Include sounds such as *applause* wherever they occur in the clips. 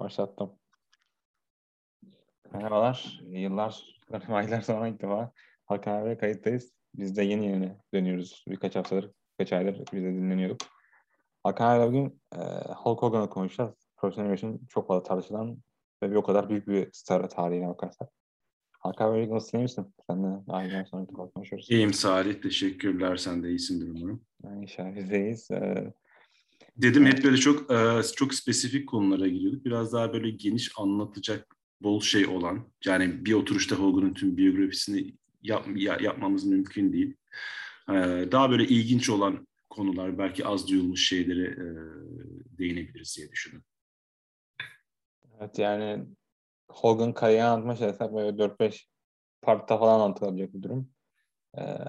Başlattım. Merhabalar. Yıllar, *laughs* aylar sonra ilk defa Hakan abi kayıttayız. Biz de yeni yeni dönüyoruz. Birkaç haftadır, birkaç aydır biz de dinleniyorduk. Hakan abi bugün e, Hulk Hogan'ı konuşacağız. Profesyonel için çok fazla tartışılan ve bir o kadar büyük bir star tarihine bakarsak. Hakan abi nasılsın iyi misin? Sen de aynen sonra ilk defa konuşuyoruz. İyiyim Salih. Teşekkürler. Sen de iyisindir umarım. Yani inşallah biz de iyiyiz. E, Dedim hep böyle çok e, çok spesifik konulara giriyorduk. Biraz daha böyle geniş anlatacak bol şey olan yani bir oturuşta Hogan'ın tüm biyografisini yap, yapmamız mümkün değil. E, daha böyle ilginç olan konular belki az duyulmuş şeylere e, değinebiliriz diye düşündüm. Evet yani Hogan kariyerini anlatma şeyse böyle 4-5 partta falan anlatılabilecek bir durum.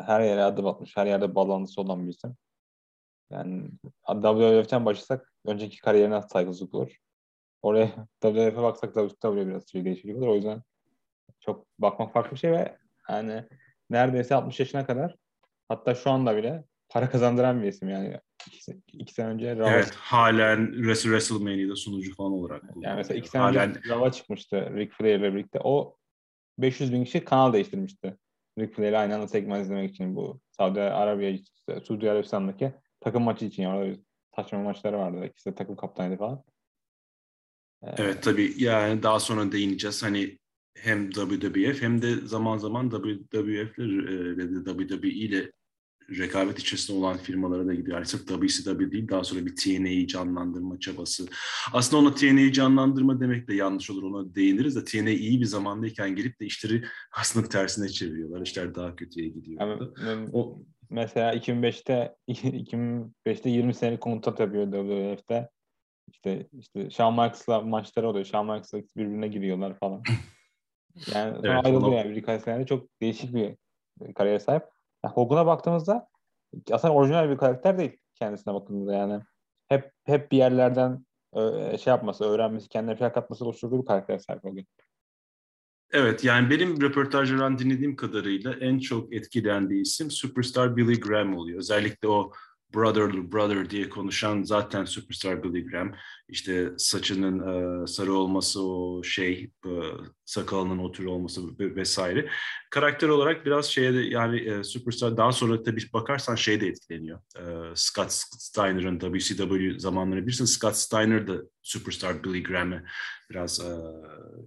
Her yere adım atmış, her yerde bağlantısı olan bir isim. Yani WWF'den başlasak önceki kariyerine saygısızlık olur. Oraya *laughs* WWF'e baksak WWE biraz şey değişiklik olur. O yüzden çok bakmak farklı bir şey ve yani neredeyse 60 yaşına kadar hatta şu anda bile para kazandıran bir isim yani. İki, iki sene önce Raw Evet halen WrestleMania'da sunucu falan olarak. Yani mesela iki sene halen... önce Raw'a çıkmıştı Ric Flair ile birlikte. O 500 bin kişi kanal değiştirmişti. Ric Flair'le aynı anda segment izlemek için bu Saudi Arabiya, Suudi Arabistan'daki takım maçı için ya orada saçma maçları vardı. İkisi de takım kaptanıydı falan. Ee, evet tabii yani daha sonra değineceğiz. Hani hem WWF hem de zaman zaman WWF ile WWE ile rekabet içerisinde olan firmalara da gidiyor. Yani sırf WCW değil daha sonra bir TNA'yı canlandırma çabası. Aslında ona TNA'yı canlandırma demek de yanlış olur. Ona değiniriz de TNA iyi bir zamandayken gelip de işleri aslında tersine çeviriyorlar. İşler daha kötüye gidiyor. Yani, o, mesela 2005'te 2005'te 20 senelik kontrat yapıyor WWF'de. İşte işte Shawn Michaels'la maçları oluyor. Shawn Michaels'la birbirine giriyorlar falan. *laughs* Yani sonra evet, ayrılıyor yani birkaç senede çok değişik bir kariyer sahip. Yani Hogan'a baktığımızda aslında orijinal bir karakter değil kendisine bakıldığında yani. Hep hep bir yerlerden şey yapması, öğrenmesi, kendine plak katması oluşturduğu bir karakter sahip Hogan. Evet yani benim röportajlardan dinlediğim kadarıyla en çok etkilendiği isim Superstar Billy Graham oluyor. Özellikle o brother brother diye konuşan zaten Superstar Billy Graham. İşte saçının e, sarı olması, o şey e, sakalının otur olması vesaire. Karakter olarak biraz şeye de yani e, Superstar daha sonra tabii bakarsan şey de etkileniyor. E, Scott Steiner'ın WCW zamanları bilirsin Scott Steiner da Superstar Billy Graham'e biraz e,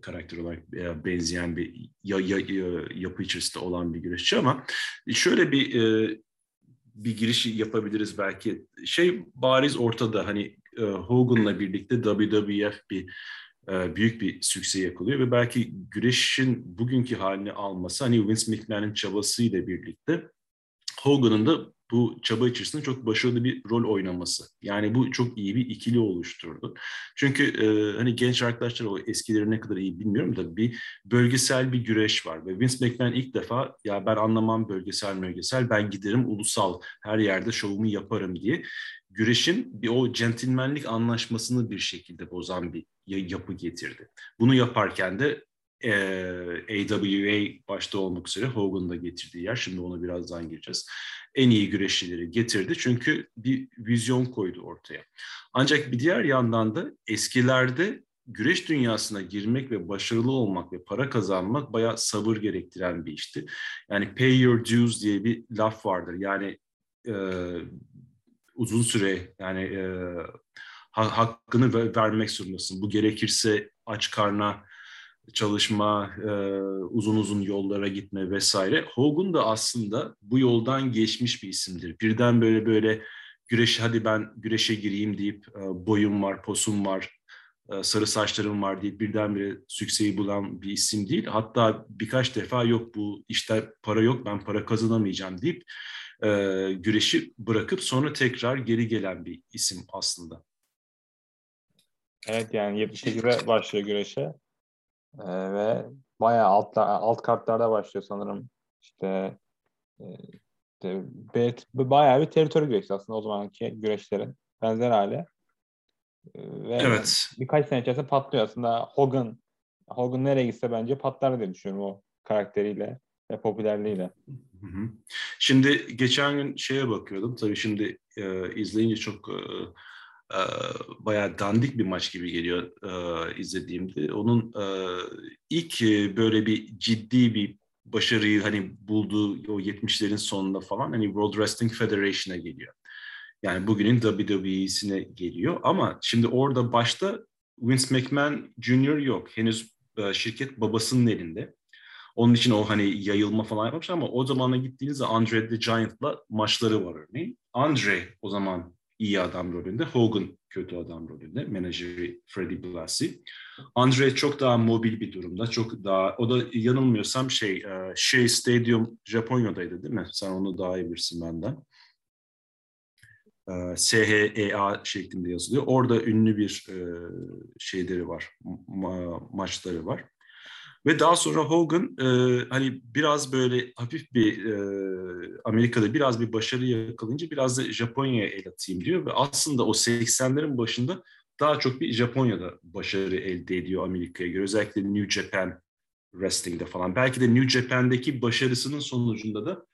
karakter olarak e, benzeyen bir ya, ya, ya, yapı içerisinde olan bir güreşçi ama şöyle bir e, bir giriş yapabiliriz belki. Şey bariz ortada hani e, Hogan'la birlikte WWF bir e, büyük bir sükse yakalıyor ve belki güreşin bugünkü halini alması hani Vince McMahon'ın çabasıyla birlikte Hogan'ın da bu çaba içerisinde çok başarılı bir rol oynaması. Yani bu çok iyi bir ikili oluşturdu. Çünkü e, hani genç arkadaşlar o eskileri ne kadar iyi bilmiyorum da bir bölgesel bir güreş var. Ve Vince McMahon ilk defa ya ben anlamam bölgesel bölgesel ben giderim ulusal her yerde şovumu yaparım diye güreşin bir o centilmenlik anlaşmasını bir şekilde bozan bir yapı getirdi. Bunu yaparken de e, AWA başta olmak üzere Hogan'da getirdiği yer. Şimdi ona birazdan gireceğiz. En iyi güreşçileri getirdi çünkü bir vizyon koydu ortaya. Ancak bir diğer yandan da eskilerde güreş dünyasına girmek ve başarılı olmak ve para kazanmak bayağı sabır gerektiren bir işti. Yani pay your dues diye bir laf vardır. Yani e, uzun süre yani e, hakkını vermek zorundasın. Bu gerekirse aç karna çalışma, e, uzun uzun yollara gitme vesaire. Hogan da aslında bu yoldan geçmiş bir isimdir. Birden böyle böyle güreş hadi ben güreşe gireyim deyip e, boyum var, posum var, e, sarı saçlarım var deyip birdenbire sükseyi bulan bir isim değil. Hatta birkaç defa yok bu işte para yok ben para kazanamayacağım deyip e, güreşi bırakıp sonra tekrar geri gelen bir isim aslında. Evet yani 78'de başlıyor güreşe. Ee, ve bayağı alt, alt kartlarda başlıyor sanırım. İşte, e, işte bayağı bir teritori güreşi aslında o zamanki güreşlerin benzer hali. Ee, ve evet. birkaç sene içerisinde patlıyor aslında. Hogan Hogan nereye gitse bence patlar diye düşünüyorum o karakteriyle ve popülerliğiyle. Şimdi geçen gün şeye bakıyordum. Tabii şimdi e, izleyince çok e, e, bayağı dandik bir maç gibi geliyor e, izlediğimde. Onun e, ilk e, böyle bir ciddi bir başarıyı hani bulduğu o 70'lerin sonunda falan hani World Wrestling Federation'a geliyor. Yani bugünün WWE'sine geliyor ama şimdi orada başta Vince McMahon Jr. yok. Henüz e, şirket babasının elinde. Onun için o hani yayılma falan yapmış ama o zamana gittiğinizde Andre the Giant'la maçları var örneğin. Andre o zaman iyi adam rolünde, Hogan kötü adam rolünde, menajeri Freddie Blassie. Andre çok daha mobil bir durumda, çok daha, o da yanılmıyorsam şey, Shea Stadium Japonya'daydı değil mi? Sen onu daha iyi bilirsin benden. E, SHEA şeklinde yazılıyor. Orada ünlü bir e, şeyleri var, ma- maçları var. Ve daha sonra Hogan e, hani biraz böyle hafif bir e, Amerika'da biraz bir başarı yakalayınca biraz da Japonya'ya el atayım diyor. Ve aslında o 80'lerin başında daha çok bir Japonya'da başarı elde ediyor Amerika'ya göre. Özellikle New Japan Wrestling'de falan. Belki de New Japan'deki başarısının sonucunda da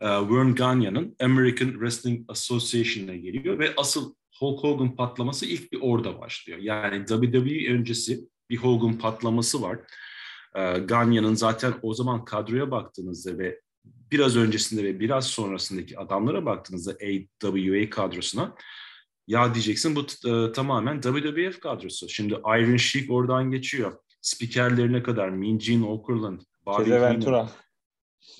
e, Vern Gagne'nin American Wrestling Association'a geliyor ve asıl Hulk Hogan patlaması ilk bir orada başlıyor. Yani WWE öncesi bir Hogan patlaması var. E, Gagne'nin zaten o zaman kadroya baktığınızda ve biraz öncesinde ve biraz sonrasındaki adamlara baktığınızda AWA kadrosuna ya diyeceksin bu e, tamamen WWF kadrosu. Şimdi Iron Sheik oradan geçiyor. Spikerlerine kadar Mean Gene Okerlund, Bobby Ventura.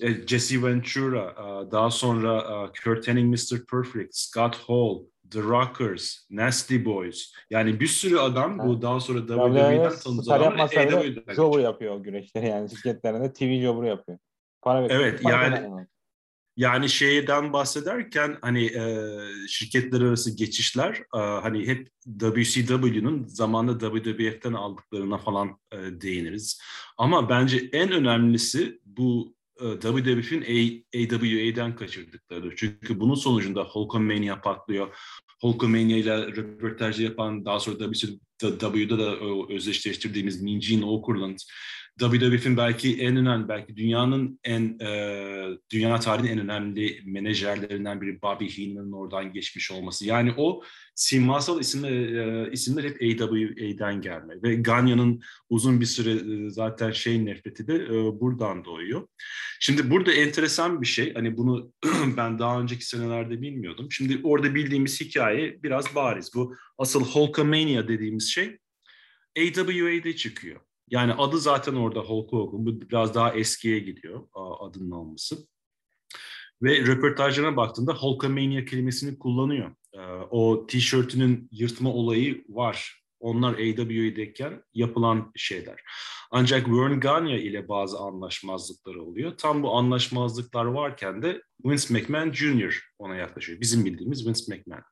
E, Jesse Ventura, e, daha sonra e, Kurt Hennig, Mr. Perfect, Scott Hall, The Rockers, Nasty Boys. Yani bir sürü adam bu daha sonra WWE'den tanıdığı AW'den Jobber yapıyor o güreşleri yani şirketlerinde TV jobber yapıyor. Para evet para yani yani. yani şeyden bahsederken hani e, şirketler arası geçişler e, hani hep WCW'nun zamanında WWF'ten aldıklarına falan e, değiniriz. Ama bence en önemlisi bu WWF'in AWA'den kaçırdıkları. Çünkü bunun sonucunda Hulkamania patlıyor. Hulkamania ile röportajı yapan daha sonra WCW'da da özdeşleştirdiğimiz Mean Gene Okerlund WWF'in belki en önemli, belki dünyanın en e, dünya tarihinin en önemli menajerlerinden biri Bobby Heenan'ın oradan geçmiş olması. Yani o simasal isimler, e, isimler hep AWA'den gelme ve Ganya'nın uzun bir süre e, zaten şey nefreti de e, buradan doğuyor. Şimdi burada enteresan bir şey, hani bunu *clears throat* ben daha önceki senelerde bilmiyordum. Şimdi orada bildiğimiz hikaye biraz bariz. Bu asıl Hulkamania dediğimiz şey AWA'de çıkıyor. Yani adı zaten orada Hulk Hogan. Bu biraz daha eskiye gidiyor adının alması. Ve röportajlarına baktığında Hulkamania kelimesini kullanıyor. O tişörtünün yırtma olayı var. Onlar AWA'deyken yapılan şeyler. Ancak Vern Gagne ile bazı anlaşmazlıkları oluyor. Tam bu anlaşmazlıklar varken de Vince McMahon Jr. ona yaklaşıyor. Bizim bildiğimiz Vince McMahon.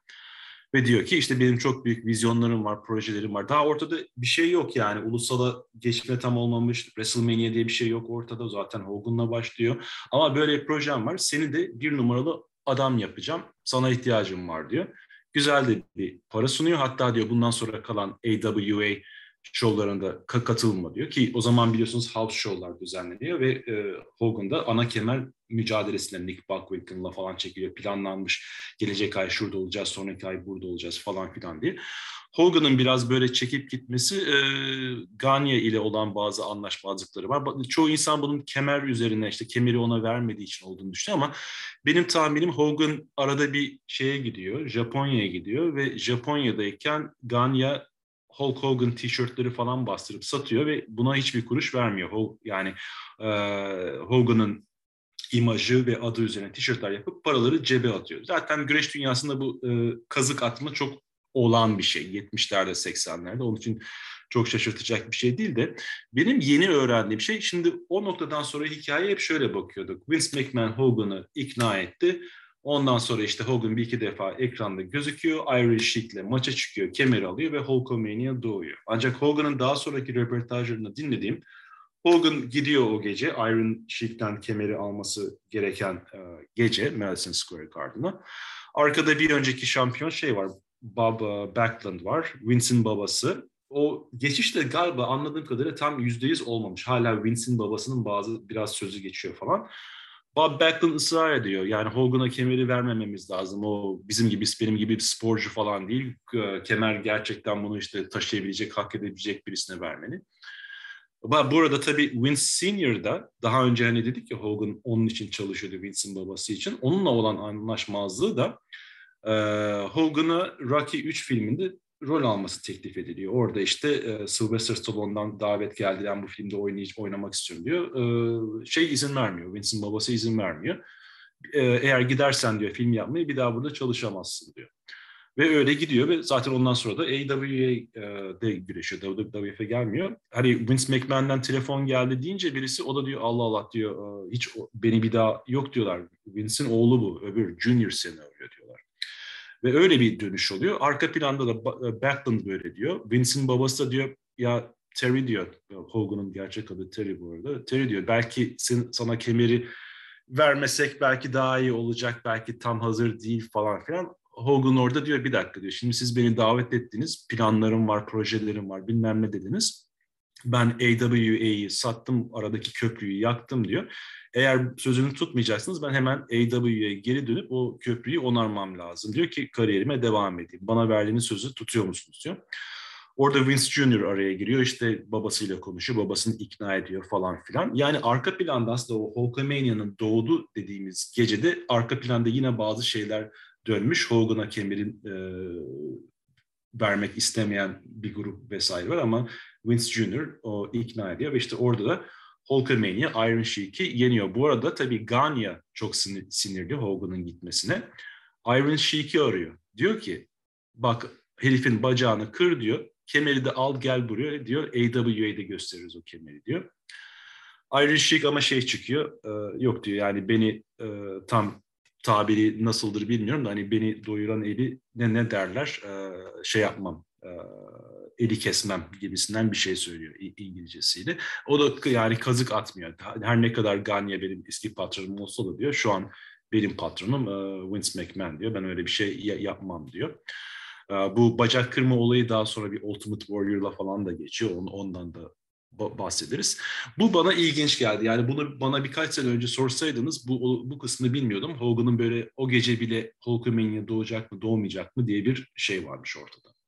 Ve diyor ki işte benim çok büyük vizyonlarım var, projelerim var. Daha ortada bir şey yok yani. Ulusala geçme tam olmamış. WrestleMania diye bir şey yok ortada. Zaten Hogan'la başlıyor. Ama böyle bir projem var. Seni de bir numaralı adam yapacağım. Sana ihtiyacım var diyor. Güzel de bir para sunuyor. Hatta diyor bundan sonra kalan AWA şovlarında katılma diyor ki o zaman biliyorsunuz house show'lar düzenleniyor ve e, Hogan da ana kemer mücadelesinde Nick Bockwinkel'la falan çekiliyor. Planlanmış gelecek ay şurada olacağız, sonraki ay burada olacağız falan filan diye. Hogan'ın biraz böyle çekip gitmesi e, Gagne ile olan bazı anlaşmazlıkları var. Çoğu insan bunun kemer üzerine işte kemeri ona vermediği için olduğunu düşünüyor ama benim tahminim Hogan arada bir şeye gidiyor, Japonya'ya gidiyor ve Japonya'dayken Gagne Hulk Hogan tişörtleri falan bastırıp satıyor ve buna hiçbir kuruş vermiyor. Yani e, Hogan'ın imajı ve adı üzerine tişörtler yapıp paraları cebe atıyor. Zaten güreş dünyasında bu e, kazık atma çok olan bir şey 70'lerde 80'lerde. Onun için çok şaşırtacak bir şey değil de benim yeni öğrendiğim şey şimdi o noktadan sonra hikaye hep şöyle bakıyorduk. Vince McMahon Hogan'ı ikna etti. Ondan sonra işte Hogan bir iki defa ekranda gözüküyor. Iron Sheik'le maça çıkıyor, kemer alıyor ve Hulkamania doğuyor. Ancak Hogan'ın daha sonraki röportajlarını dinlediğim Hogan gidiyor o gece Iron Sheik'ten kemeri alması gereken e, gece Madison Square Garden'a. Arkada bir önceki şampiyon şey var. Bob Backlund var. Vince'in babası. O geçiş de galiba anladığım kadarıyla tam yüzde yüz olmamış. Hala Vince'in babasının bazı biraz sözü geçiyor falan. Bob Backlund ısrar ediyor. Yani Hogan'a kemeri vermememiz lazım. O bizim gibi, benim gibi bir sporcu falan değil. Kemer gerçekten bunu işte taşıyabilecek, hak edebilecek birisine vermeni. Bu arada tabii Vince Senior da daha önce hani dedik ya Hogan onun için çalışıyordu Vince'in babası için. Onunla olan anlaşmazlığı da e, Hogan'a Rocky 3 filminde rol alması teklif ediliyor. Orada işte e, Sylvester Stallone'dan davet geldiğinden bu filmde oynayıp oynamak istiyorum diyor. E, şey izin vermiyor. Vince'in babası izin vermiyor. E, eğer gidersen diyor film yapmayı bir daha burada çalışamazsın diyor. Ve öyle gidiyor ve zaten ondan sonra da AWA'de güreşiyor. WWF'e gelmiyor. Hani Vince McMahon'dan telefon geldi deyince birisi o da diyor Allah Allah diyor hiç beni bir daha yok diyorlar. Vince'in oğlu bu öbür Junior seni arıyor diyorlar. Ve öyle bir dönüş oluyor. Arka planda da e, Backlund böyle diyor. Vince'in babası da diyor ya Terry diyor. Hogan'ın gerçek adı Terry bu arada. Terry diyor belki sen, sana kemeri vermesek belki daha iyi olacak. Belki tam hazır değil falan filan. Hogan orada diyor bir dakika diyor. Şimdi siz beni davet ettiniz. Planlarım var, projelerim var bilmem ne dediniz. Ben AWA'yı sattım, aradaki köprüyü yaktım diyor. Eğer sözünü tutmayacaksınız ben hemen AW'ye geri dönüp o köprüyü onarmam lazım diyor ki kariyerime devam edeyim. Bana verdiğiniz sözü tutuyor musunuz diyor. Orada Vince Jr. araya giriyor işte babasıyla konuşuyor, babasını ikna ediyor falan filan. Yani arka planda aslında o Hulkamania'nın doğdu dediğimiz gecede arka planda yine bazı şeyler dönmüş. Hogan'a kemerin e, vermek istemeyen bir grup vesaire var ama Vince Jr. o ikna ediyor ve işte orada da Hulkamania Iron Sheik'i yeniyor. Bu arada tabii Ganya çok sinir, sinirli Hogan'ın gitmesine. Iron Sheik'i arıyor. Diyor ki bak herifin bacağını kır diyor. Kemeri de al gel buraya diyor. AWA'de gösteririz o kemeri diyor. Iron Sheik ama şey çıkıyor. E, yok diyor yani beni e, tam tabiri nasıldır bilmiyorum da hani beni doyuran eli ne ne derler e, şey yapmam eli kesmem gibisinden bir şey söylüyor İngilizcesiyle. O da yani kazık atmıyor. Her ne kadar Gagne benim eski patronum olsa da diyor şu an benim patronum Vince McMahon diyor. Ben öyle bir şey yapmam diyor. Bu bacak kırma olayı daha sonra bir Ultimate Warrior'la falan da geçiyor. Ondan da bahsederiz. Bu bana ilginç geldi. Yani bunu bana birkaç sene önce sorsaydınız bu bu kısmını bilmiyordum. Hogan'ın böyle o gece bile Hulkamania doğacak mı doğmayacak mı diye bir şey varmış ortada.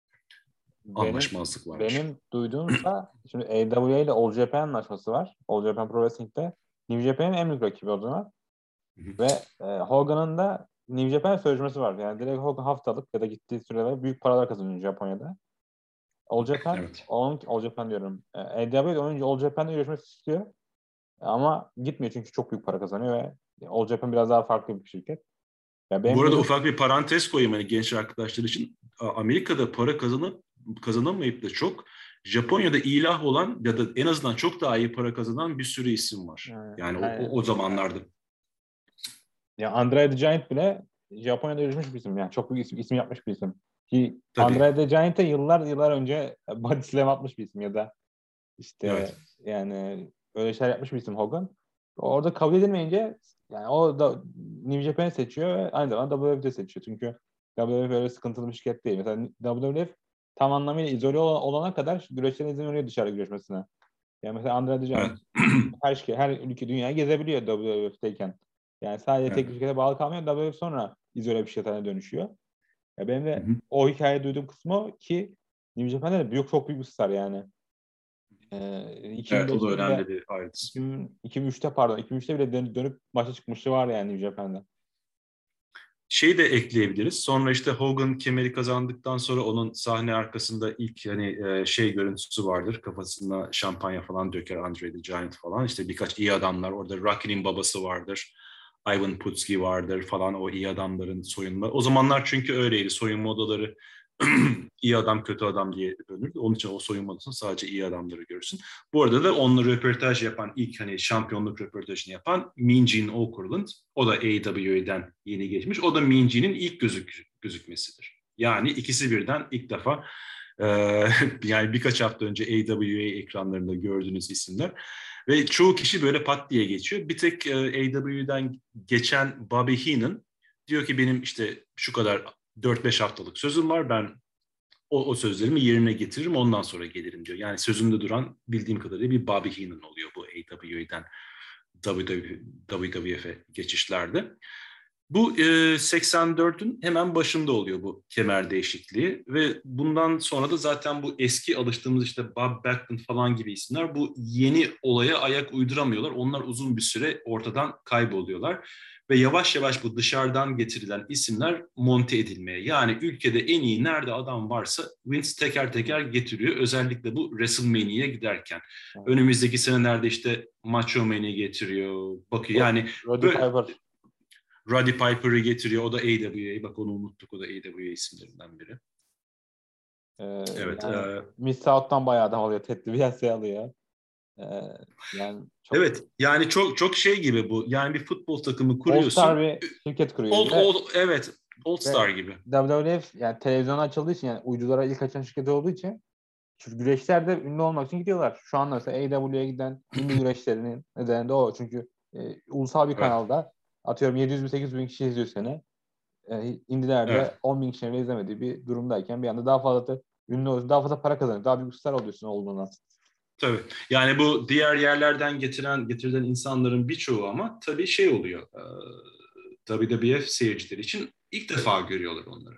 Anlaşmazlık varmış. Benim duyduğumsa *clears throat* şimdi AWA ile All Japan anlaşması var. All Japan Pro Wrestling'de New Japan'ın en büyük rakibi o zaman. Ve e, Hogan'ın da New Japan sözleşmesi var. Yani direkt Hogan haftalık ya da gittiği sürede büyük paralar kazanıyor Japonya'da. All Japan, evet. onun, All Japan diyorum. E, AW'de oyuncu All Japan'da görüşmek istiyor. Ama gitmiyor çünkü çok büyük para kazanıyor ve All Japan biraz daha farklı bir şirket. Ya benim Bu arada bir... ufak bir parantez koyayım hani genç arkadaşlar için. Amerika'da para kazanıp kazanamayıp da çok Japonya'da ilah olan ya da en azından çok daha iyi para kazanan bir sürü isim var. Yani, yani o, o, zamanlarda. Ya Andre the Giant bile Japonya'da yürümüş bir isim. Yani çok büyük isim, isim yapmış bir isim. Ki Tabii. Andre the Giant'e yıllar yıllar önce *laughs* body slam atmış bir isim ya da işte evet. yani öyle şeyler yapmış bir isim Hogan. Orada kabul edilmeyince yani o da New Japan'ı seçiyor ve aynı zamanda WWF'de seçiyor. Çünkü WWF böyle sıkıntılı bir şirket değil. Mesela WWF tam anlamıyla izole olana kadar güreşlerin izin veriyor dışarı güreşmesine. Yani mesela the Giant her, şey, her ülke dünyayı gezebiliyor WWF'teyken. Yani sadece evet. tek şirkete bağlı kalmıyor. WWF sonra izole bir şirkete dönüşüyor. Ya benim de hı hı. o hikaye duyduğum kısmı ki New Japan'da da büyük, çok büyük bir star yani. Ee, evet o da önemli bir ayrıntı. 2003'te pardon 2003'te bile dönüp, dönüp başa çıkmıştı var yani New Japan'da. Şeyi de ekleyebiliriz. Sonra işte Hogan kemeri kazandıktan sonra onun sahne arkasında ilk hani e, şey görüntüsü vardır. Kafasında şampanya falan döker Andre the Giant falan. İşte birkaç iyi adamlar. Orada Rocky'nin babası vardır. Ivan Putski vardır falan o iyi adamların soyunma. O zamanlar çünkü öyleydi. Soyunma odaları *clears throat* iyi adam kötü adam diye bölünür. Onun için o soyunma odasında sadece iyi adamları görürsün. Bu arada da onunla röportaj yapan ilk hani şampiyonluk röportajını yapan Mean Gene Okerlund. O da AWA'den yeni geçmiş. O da Mean Gene'in ilk gözük, gözükmesidir. Yani ikisi birden ilk defa e, *laughs* yani birkaç hafta önce AWA ekranlarında gördüğünüz isimler. Ve çoğu kişi böyle pat diye geçiyor. Bir tek e, AW'den geçen Bobby Heenan diyor ki benim işte şu kadar 4-5 haftalık sözüm var. Ben o, o sözlerimi yerine getiririm ondan sonra gelirim diyor. Yani sözümde duran bildiğim kadarıyla bir Bobby Heenan oluyor bu AW'den WWF'e geçişlerde. Bu e, 84'ün hemen başında oluyor bu kemer değişikliği ve bundan sonra da zaten bu eski alıştığımız işte Bob Backlund falan gibi isimler bu yeni olaya ayak uyduramıyorlar. Onlar uzun bir süre ortadan kayboluyorlar ve yavaş yavaş bu dışarıdan getirilen isimler monte edilmeye. Yani ülkede en iyi nerede adam varsa Vince teker teker getiriyor. Özellikle bu WrestleMania'ya giderken. Önümüzdeki senelerde işte Macho Man'i getiriyor. Bakıyor yani Roddy Piper. Roddy Piper'ı getiriyor. O da AWA. Bak onu unuttuk. O da AWA isimlerinden biri. Ee, Evet. Yani, e, Miss South'tan bayağı da alıyor. Ted DiBiase alıyor. Ee, yani çok evet. Yani çok çok şey gibi bu. Yani bir futbol takımı kuruyorsun. All-Star bir şirket kuruyor. Old, old, evet. All Star gibi. WWF yani televizyona açıldığı için yani uydulara ilk açan şirket olduğu için çünkü güreşler de ünlü olmak için gidiyorlar. Şu anda mesela AW'ye giden ünlü *clears throat* güreşlerinin nedeni de o. Çünkü e, ulusal bir kanalda atıyorum 700 bin 800 bin kişi izliyor seni. E, indilerde Evet. 10 bin kişinin izlemediği bir durumdayken bir anda daha fazla da ünlü oluyorsun. Daha fazla para kazanıyorsun. Daha büyük star oluyorsun olduğundan. Tabii. Yani bu diğer yerlerden getiren getirilen insanların birçoğu ama tabii şey oluyor. E, WWF seyircileri için ilk defa görüyorlar onları.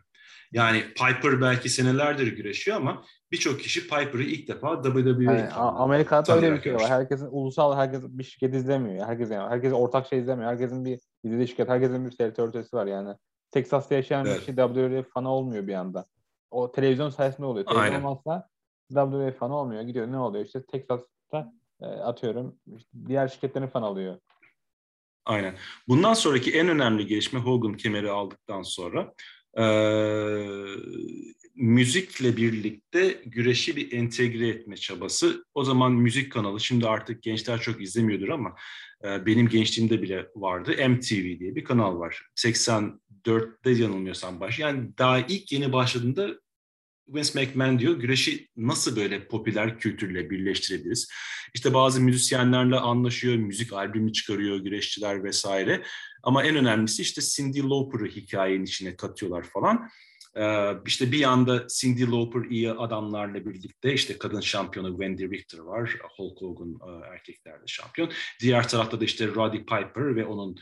Yani Piper belki senelerdir güreşiyor ama birçok kişi Piper'ı ilk defa WWF'ye Yani, Amerika'da öyle bir şey var. Herkesin ulusal herkes bir şirket izlemiyor. Herkes yani herkes ortak şey izlemiyor. Herkesin bir izlediği şirket, herkesin bir seyirci var yani. Texas'ta yaşayan Evet. bir kişi WWF fanı olmuyor bir anda. O televizyon sayesinde oluyor. Televizyon Aynen. olmazsa WWF fanı olmuyor. Gidiyor ne oluyor? İşte Texas'ta e, atıyorum işte diğer şirketlerin fan alıyor. Aynen. Bundan sonraki en önemli gelişme Hogan kemeri aldıktan sonra eee, müzikle birlikte güreşi bir entegre etme çabası. O zaman müzik kanalı, şimdi artık gençler çok izlemiyordur ama e, benim gençliğimde bile vardı. MTV diye bir kanal var. 84'te yanılmıyorsam baş. Yani daha ilk yeni başladığında Vince McMahon diyor güreşi nasıl böyle popüler kültürle birleştirebiliriz? İşte bazı müzisyenlerle anlaşıyor, müzik albümü çıkarıyor güreşçiler vesaire. Ama en önemlisi işte Cyndi Lauper'ı hikayenin içine katıyorlar falan. Ee, işte bir yanda Cyndi Lauper iyi adamlarla birlikte işte kadın şampiyonu Wendy Richter var. Hulk Hogan e, erkeklerde şampiyon. Diğer tarafta da işte Roddy Piper ve onun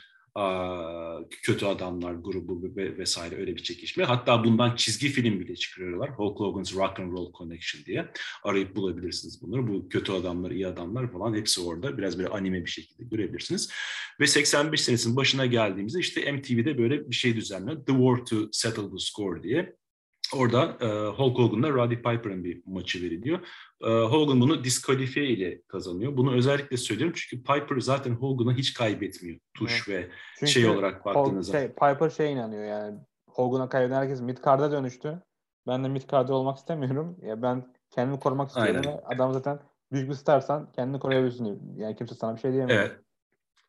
kötü adamlar grubu ve vesaire öyle bir çekişme. Hatta bundan çizgi film bile çıkarıyorlar. Hulk Hogan's Rock and Roll Connection diye. Arayıp bulabilirsiniz bunları. Bu kötü adamlar, iyi adamlar falan hepsi orada. Biraz böyle anime bir şekilde görebilirsiniz. Ve 85 senesinin başına geldiğimizde işte MTV'de böyle bir şey düzenliyor. The War to Settle the Score diye. Orada e, Hulk Hogan'la Roddy Piper'ın bir maçı veriliyor. E, Hogan bunu diskalifiye ile kazanıyor. Bunu özellikle söylüyorum çünkü Piper zaten Hogan'a hiç kaybetmiyor. Tuş ve Çünkü şey olarak Hol- baktığınızda. şey, Piper şey inanıyor yani Hogan'a kaybeden herkes midcard'a dönüştü. Ben de midcard'da olmak istemiyorum. Ya ben kendimi korumak istiyorum Aynen. ve adam zaten büyük bir starsan kendini koruyabilirsin. Yani kimse sana bir şey diyemiyor. Evet.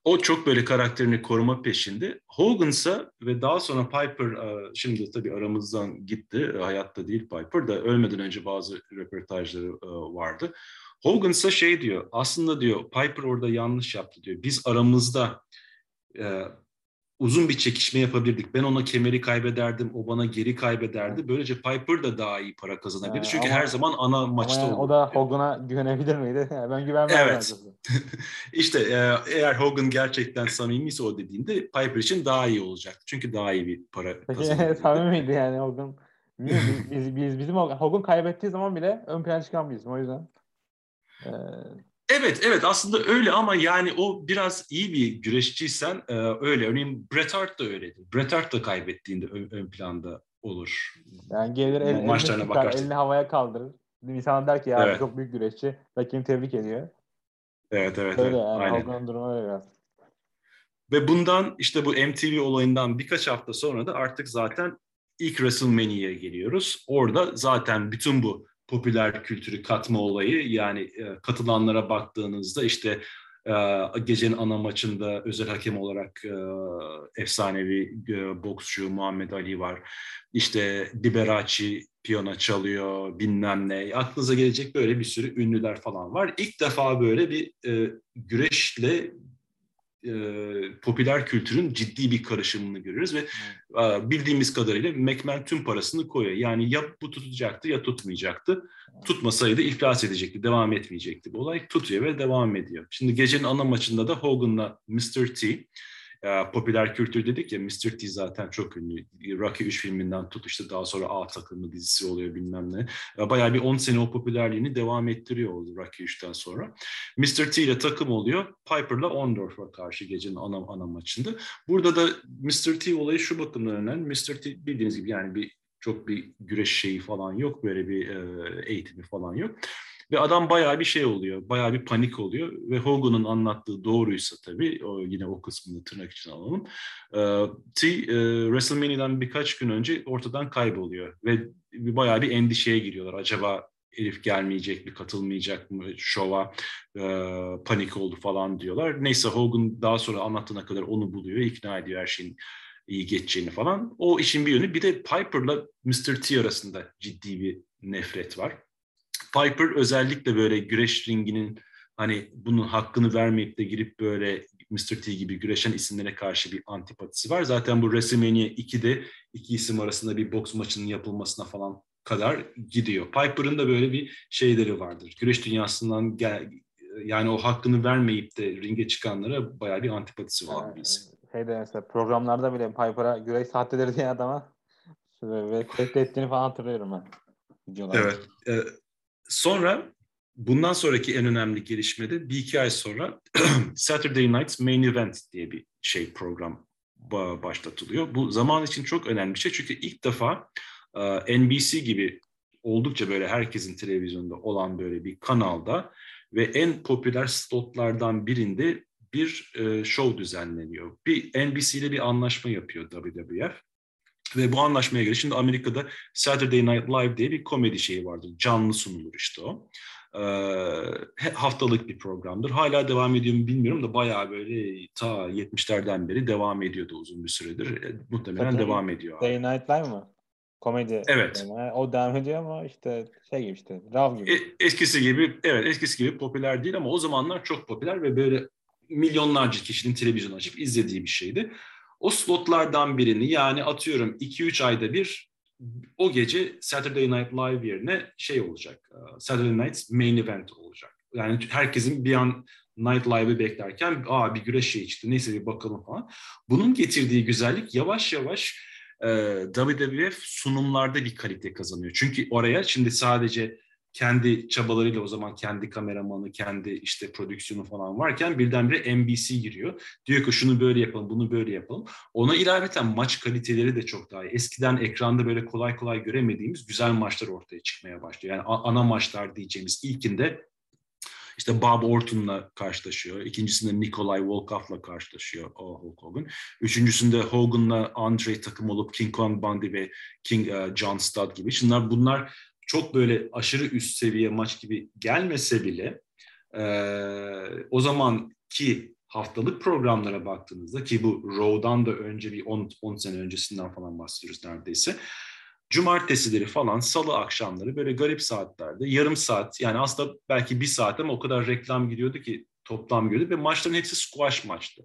O çok böyle karakterini koruma peşinde. Hogan'sa ve daha sonra Piper e, şimdi tabii aramızdan gitti. e, Hayatta değil Piper da ölmeden önce bazı röportajları e, vardı. Hogan'sa şey diyor. Aslında diyor Piper orada yanlış yaptı diyor. Biz aramızda uzun bir çekişme yapabilirdik. Ben ona kemeri kaybederdim, o bana geri kaybederdi. Böylece Piper da daha iyi para kazanabilirdi. Yani Çünkü ama- her zaman ana maçta yani o olurdu da diyor. Hogan'a güvenebilir miydi? *laughs* Yani ben güvenmem. Evet. *laughs* İşte e, eğer Hogan gerçekten samimiyse o dediğinde Piper için daha iyi olacaktı. Çünkü daha iyi bir para Peki kazanabilirdi. *laughs* samimi miydi yani Hogan? Biz, biz, biz- bizim Hogan, Hogan kaybettiği zaman bile ön plana çıkan isim o yüzden. Ee, Evet, evet aslında öyle ama yani o biraz iyi bir güreşçiysen e, öyle. Örneğin Bret Hart da öyledir. Bret Hart da kaybettiğinde ön, ön planda olur. yani gelir el, elini, Maçlarına çıkar, bakarsın. elini havaya kaldırır. İnsan der ki ya Evet. çok büyük güreşçi. Rakibini tebrik ediyor. Evet, evet, Öyle evet. yani aynen. Durumu öyle biraz. Ve bundan işte bu MTV olayından birkaç hafta sonra da artık zaten ilk WrestleMania'ya geliyoruz. Orada zaten bütün bu popüler kültürü katma olayı yani e, katılanlara baktığınızda işte e, gecenin ana maçında özel hakem olarak e, efsanevi e, boksçu Muhammed Ali var. İşte Liberace piyano çalıyor bilmem ne. Aklınıza gelecek böyle bir sürü ünlüler falan var. İlk defa böyle bir e, güreşle e, popüler kültürün ciddi bir karışımını görüyoruz ve e, bildiğimiz kadarıyla McMahon tüm parasını koyuyor. Yani ya bu tutacaktı ya tutmayacaktı. Tutmasaydı iflas edecekti, devam etmeyecekti. Bu olay tutuyor ve devam ediyor. Şimdi gecenin ana maçında da Hogan'la Mr. T e, popüler kültür dedik ya Mr. T zaten çok ünlü. Rocky 3 filminden tut işte daha sonra A takımı dizisi oluyor bilmem ne. E, bayağı bir 10 sene o popülerliğini devam ettiriyor oldu Rocky 3'ten sonra. Mr. T ile takım oluyor. Piper'la Orndorff'a karşı gecenin ana, ana maçında. Burada da Mr. T olayı şu bakımdan önemli. Mr. T bildiğiniz gibi yani bir çok bir güreş şeyi falan yok. Böyle bir e, eğitimi falan yok. Ve adam bayağı bir şey oluyor, bayağı bir panik oluyor ve Hogan'ın anlattığı doğruysa tabii, o yine o kısmını tırnak için alalım. E, T, e, WrestleMania'dan birkaç gün önce ortadan kayboluyor ve bayağı bir endişeye giriyorlar. Acaba Elif gelmeyecek mi, katılmayacak mı şova, e, panik oldu falan diyorlar. Neyse Hogan daha sonra anlattığına kadar onu buluyor, ikna ediyor her şeyin iyi geçeceğini falan. O işin bir yönü. Bir de Piper'la Mr. T arasında ciddi bir nefret var. Piper özellikle böyle güreş ringinin hani bunun hakkını vermeyip de girip böyle Mr. T gibi güreşen isimlere karşı bir antipatisi var. Zaten bu WrestleMania 2'de iki isim arasında bir boks maçının yapılmasına falan kadar gidiyor. Piper'ın da böyle bir şeyleri vardır. Güreş dünyasından gel, yani o hakkını vermeyip de ringe çıkanlara bayağı bir antipatisi var bir isim. Şeyde mesela programlarda bile Piper'a güreş sahteleri diye adama ve tehdit ettiğini falan hatırlıyorum ben. Videolarda. Evet. E, Sonra bundan sonraki en önemli gelişmede bir iki ay sonra *clears throat* Saturday Night Main Event diye bir şey program başlatılıyor. Bu zaman için çok önemli bir şey çünkü ilk defa NBC gibi oldukça böyle herkesin televizyonda olan böyle bir kanalda ve en popüler slotlardan birinde bir show düzenleniyor. Bir NBC ile bir anlaşma yapıyor WWF. Ve bu anlaşmaya göre şimdi Amerika'da Saturday Night Live diye bir komedi şeyi vardır. Canlı sunulur işte o. Ee, haftalık bir programdır. Hala devam ediyor mu bilmiyorum da bayağı böyle ta 70'lerden beri devam ediyordu uzun bir süredir. E, muhtemelen Saturday devam ediyor. Saturday Night Live mı? Komedi. Evet. Yani. O devam ediyor ama işte şey gibi işte Rav gibi. E, eskisi gibi evet eskisi gibi popüler değil ama o zamanlar çok popüler ve böyle milyonlarca kişinin televizyon açıp izlediği bir şeydi. O slotlardan birini yani atıyorum 2-3 ayda bir o gece Saturday Night Live yerine şey olacak. E, Saturday Night Main Event olacak. Yani herkesin bir an Night Live'ı beklerken aa bir güreş şey çıktı neyse bir bakalım falan. Bunun getirdiği güzellik yavaş yavaş e, WWF sunumlarda bir kalite kazanıyor. Çünkü oraya şimdi sadece kendi çabalarıyla o zaman kendi kameramanı, kendi işte prodüksiyonu falan varken birdenbire NBC giriyor. Diyor ki şunu böyle yapalım, bunu böyle yapalım. Ona ilaveten maç kaliteleri de çok daha iyi. Eskiden ekranda böyle kolay kolay göremediğimiz güzel maçlar ortaya çıkmaya başlıyor. Yani ana maçlar diyeceğimiz ilkinde işte Bob Orton'la karşılaşıyor. İkincisinde Nikolay Volkov'la karşılaşıyor o Hulk Hogan. Üçüncüsünde Hogan'la Andre takım olup King Kong Bundy ve King uh, John Studd gibi. Şunlar bunlar çok böyle aşırı üst seviye maç gibi gelmese bile e, o zamanki haftalık programlara baktığınızda ki bu Raw'dan da önce bir 10, 10 sene öncesinden falan bahsediyoruz neredeyse. Cumartesileri falan salı akşamları böyle garip saatlerde yarım saat yani aslında belki bir saat ama o kadar reklam gidiyordu ki toplam gidiyordu ve maçların hepsi squash maçtı.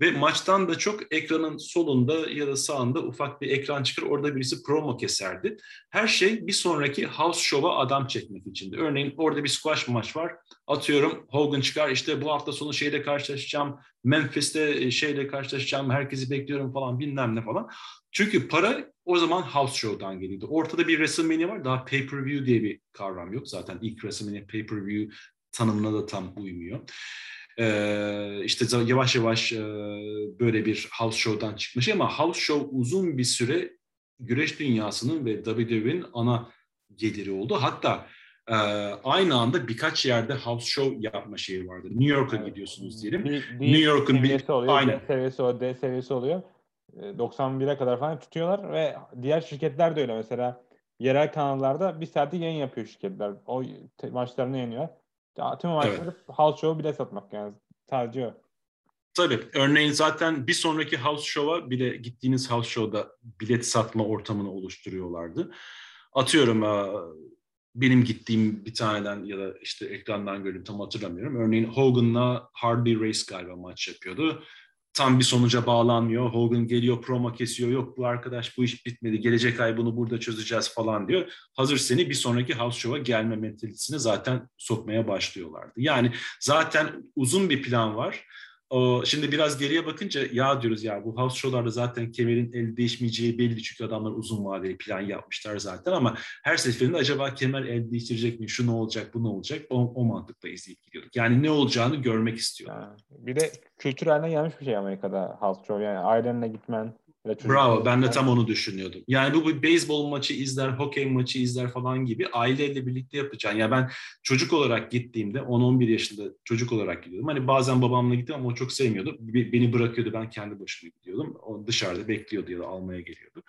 Ve maçtan da çok ekranın solunda ya da sağında ufak bir ekran çıkar. Orada birisi promo keserdi. Her şey bir sonraki house show'a adam çekmek içindi. Örneğin orada bir squash maç var. Atıyorum Hogan çıkar işte bu hafta sonu şeyle karşılaşacağım. Memphis'te e, şeyle karşılaşacağım. Herkesi bekliyorum falan bilmem ne falan. Çünkü para o zaman house show'dan geliyordu. Ortada bir WrestleMania var. Daha pay-per-view diye bir kavram yok. Zaten ilk WrestleMania pay-per-view tanımına da tam uymuyor. Ee, işte yavaş yavaş e, böyle bir house show'dan çıkmış ama house show uzun bir süre güreş dünyasının ve WWE'nin ana geliri oldu. Hatta e, aynı anda birkaç yerde house show yapma şeyi vardı. New York'a evet. gidiyorsunuz diyelim. Bir, bir New York'un bir oluyor, aynen. D seviyesi o D seviyesi oluyor. 91'e kadar falan tutuyorlar ve diğer şirketler de öyle mesela yerel kanallarda bir saati yayın yapıyor şirketler. O maçlarını Tüm amaçları evet. house show bile satmak yani. Sadece o. Tabii. Örneğin zaten bir sonraki house show'a bile gittiğiniz house show'da bilet satma ortamını oluşturuyorlardı. Atıyorum benim gittiğim bir taneden ya da işte ekrandan gördüm tam hatırlamıyorum. Örneğin Hogan'la Hardy Race galiba maç yapıyordu. Tam bir sonuca bağlanmıyor. Hogan geliyor promo kesiyor. Yok bu arkadaş bu iş bitmedi. Gelecek ay bunu burada çözeceğiz falan diyor. Hazır seni bir sonraki house show'a gelme mentalitesine zaten sokmaya başlıyorlardı. Yani zaten uzun bir plan var o, şimdi biraz geriye bakınca ya diyoruz ya bu house show'larda zaten kemerin el değişmeyeceği belli çünkü adamlar uzun vadeli plan yapmışlar zaten ama her seferinde acaba kemer el değiştirecek mi, şu ne olacak, bu ne olacak o, o mantıkla izleyip gidiyorduk. Yani ne olacağını görmek istiyorlar. Bir de kültür haline gelmiş bir şey Amerika'da house show yani ailenle gitmen, Bravo ben de tam onu düşünüyordum. Yani bu bir beyzbol maçı izler, hokey maçı izler falan gibi aileyle birlikte yapacaksın. Ya ben çocuk olarak gittiğimde 10-11 yaşında çocuk olarak gidiyordum. Hani bazen babamla gittim ama o çok sevmiyordu. Beni bırakıyordu ben kendi başıma gidiyordum. O dışarıda bekliyordu ya da almaya geliyordu.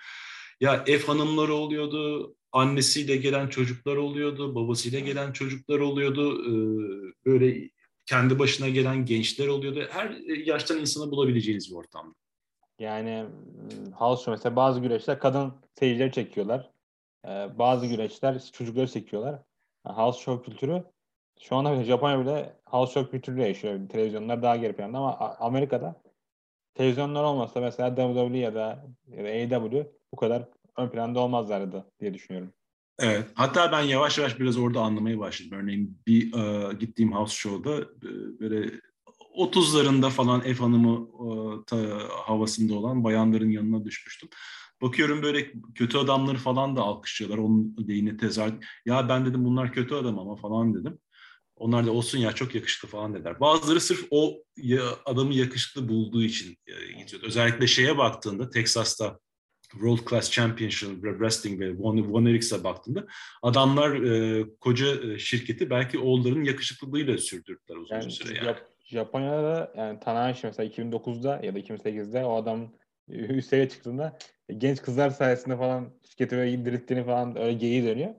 Ya ev hanımları oluyordu, annesiyle gelen çocuklar oluyordu, babasıyla gelen çocuklar oluyordu. Böyle kendi başına gelen gençler oluyordu. Her yaştan insanı bulabileceğiniz bir ortamda. Yani house show mesela bazı güreşler kadın seyircileri çekiyorlar. Bazı güreşler çocukları çekiyorlar. House show kültürü şu anda bile Japonya bile house show kültürü yaşıyor. Televizyonlar daha geri planda ama Amerika'da televizyonlar olmasa mesela WWE ya da, ya da AEW bu kadar ön planda olmazlardı diye düşünüyorum. Evet. Hatta ben yavaş yavaş biraz orada anlamaya başladım. Örneğin bir e, gittiğim house show'da e, böyle 30'larında falan ev hanımı ta, havasında olan bayanların yanına düşmüştüm. Bakıyorum böyle kötü adamları falan da alkışlıyorlar. Onun deyine tezahür. Ya ben dedim bunlar kötü adam ama falan dedim. Onlar da olsun ya çok yakışıklı falan dediler. Bazıları sırf o adamı yakışıklı bulduğu için gidiyordu. Özellikle şeye baktığında Texas'ta World Class Championship Wrestling ve One, One Erics'e baktığında adamlar e, koca şirketi belki oğullarının yakışıklılığıyla sürdürdüler uzun yani, süre yani. Japonya'da yani Tanahashi mesela 2009'da ya da 2008'de o adam *laughs* üst seviye çıktığında genç kızlar sayesinde falan şirketi böyle indirittiğini falan öyle geyiği dönüyor.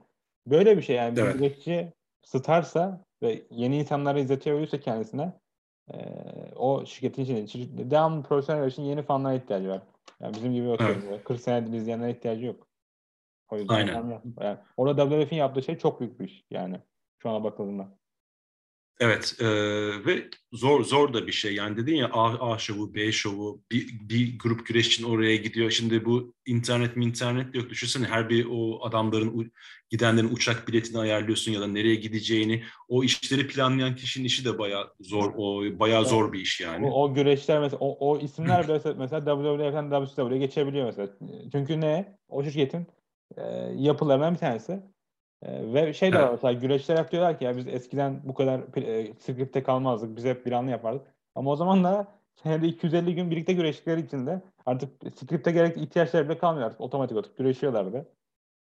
Böyle bir şey yani evet. bir güreşçi starsa ve yeni insanları izletiyorsa kendisine e, o şirketin içinde devamlı profesyonel için yeni fanlara ihtiyacı var. Yani bizim gibi evet. 40 senedir izleyenlere ihtiyacı yok. O yüzden Aynen. Yani orada WWF'in yaptığı şey çok büyük bir iş yani şu ana bakıldığında. Evet e, ve zor zor da bir şey yani dedin ya A, A şovu, B şovu bir, bir grup güreşçinin oraya gidiyor. Şimdi bu internet mi internet yok düşünsene her bir o adamların gidenlerin uçak biletini ayarlıyorsun ya da nereye gideceğini o işleri planlayan kişinin işi de baya zor o baya zor bir iş yani. O, o güreşler mesela o, o isimler mesela, mesela WWE'den WCW'ye geçebiliyor mesela. Çünkü ne? O şirketin e, yapılarından bir tanesi ve şey de var mesela güreşler hep diyorlar ki ya biz eskiden bu kadar e, skripte kalmazdık. Biz hep bir anlı yapardık. Ama o zaman da senede 250 gün birlikte güreştikleri için de artık skripte gerek ihtiyaçları bile kalmıyor artık. Otomatik olarak güreşiyorlardı.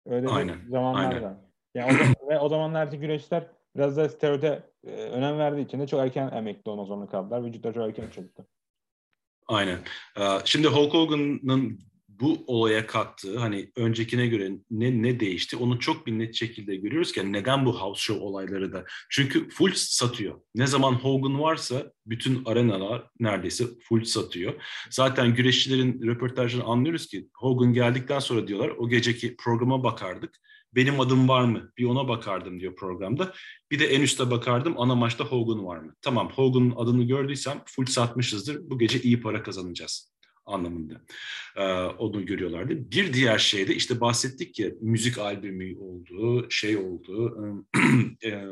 Öyle Aynen. zamanlarda. Yani o, ve o zamanlardaki güreşler biraz da steroide e, önem verdiği için de çok erken emekli olmak zorunda kaldılar. Vücutlar çok erken çöktü. Aynen. Ee, şimdi Hulk Hogan'ın bu olaya kattığı hani öncekine göre ne ne değişti onu çok bir net şekilde görüyoruz ki neden bu house show olayları da çünkü full satıyor. Ne zaman Hogan varsa bütün arenalar neredeyse full satıyor. Zaten güreşçilerin röportajını anlıyoruz ki Hogan geldikten sonra diyorlar o geceki programa bakardık. Benim adım var mı? Bir ona bakardım diyor programda. Bir de en üste bakardım ana maçta Hogan var mı? Tamam Hogan'ın adını gördüysem full satmışızdır. Bu gece iyi para kazanacağız anlamında e, onu görüyorlardı. Bir diğer şey de işte bahsettik ya müzik albümü olduğu şey oldu *clears throat* e,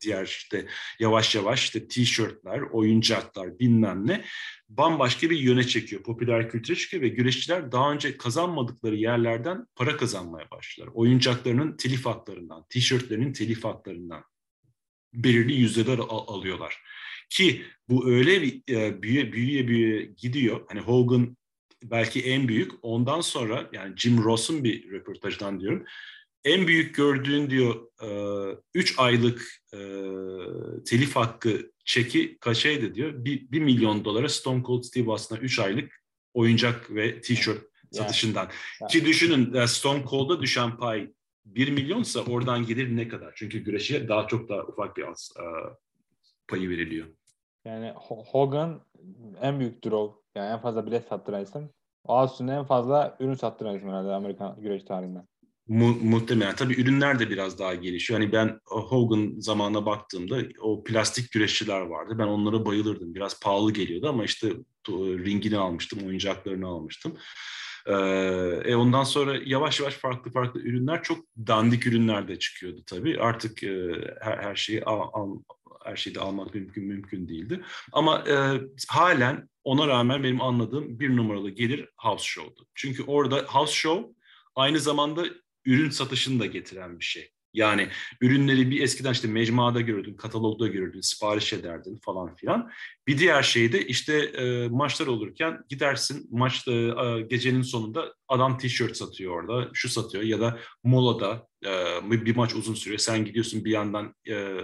diğer işte yavaş yavaş işte tişörtler, oyuncaklar bilmem ne bambaşka bir yöne çekiyor. Popüler kültüre çıkıyor ve güreşçiler daha önce kazanmadıkları yerlerden para kazanmaya başlar. Oyuncaklarının telif haklarından, tişörtlerinin telif haklarından belirli yüzdeler al- alıyorlar. Ki bu öyle bir e, büyüye büyüye büyüye gidiyor. Hani Hogan belki en büyük. Ondan sonra yani Jim Ross'un bir röportajdan diyorum. En büyük gördüğün diyor 3 e, aylık e, telif hakkı çeki kaçaydı diyor. 1 milyon dolara Stone Cold Steve Austin'a 3 aylık oyuncak ve tişört satışından. Yani. Ki düşünün e, Stone Cold'a düşen pay 1 milyonsa oradan gelir ne kadar? Çünkü güreşe daha çok daha ufak bir az, payı veriliyor. Yani Hogan en büyük draw. Yani en fazla bilet sattıran isim. Austin en fazla ürün sattıran isim herhalde Amerikan güreş tarihinde. Mu- muhtemelen. Tabii ürünler de biraz daha gelişiyor. Hani ben Hogan zamanına baktığımda o plastik güreşçiler vardı. Ben onlara bayılırdım. Biraz pahalı geliyordu ama işte ringini almıştım, oyuncaklarını almıştım. Ee, e ondan sonra yavaş yavaş farklı farklı ürünler çok dandik ürünler de çıkıyordu tabii. Artık e, her, her şeyi al, al, her şeyi de almak mümkün mümkün değildi. Ama e, halen ona rağmen benim anladığım bir numaralı gelir House Show'du. Çünkü orada House Show aynı zamanda ürün satışını da getiren bir şey. Yani ürünleri bir eskiden işte mecmuada görürdün, katalogda görürdün, sipariş ederdin falan filan. Bir diğer şey de işte e, maçlar olurken gidersin maç e, gecenin sonunda adam tişört satıyor orada, şu satıyor ya da molada e, bir maç uzun sürüyor. Sen gidiyorsun bir yandan e,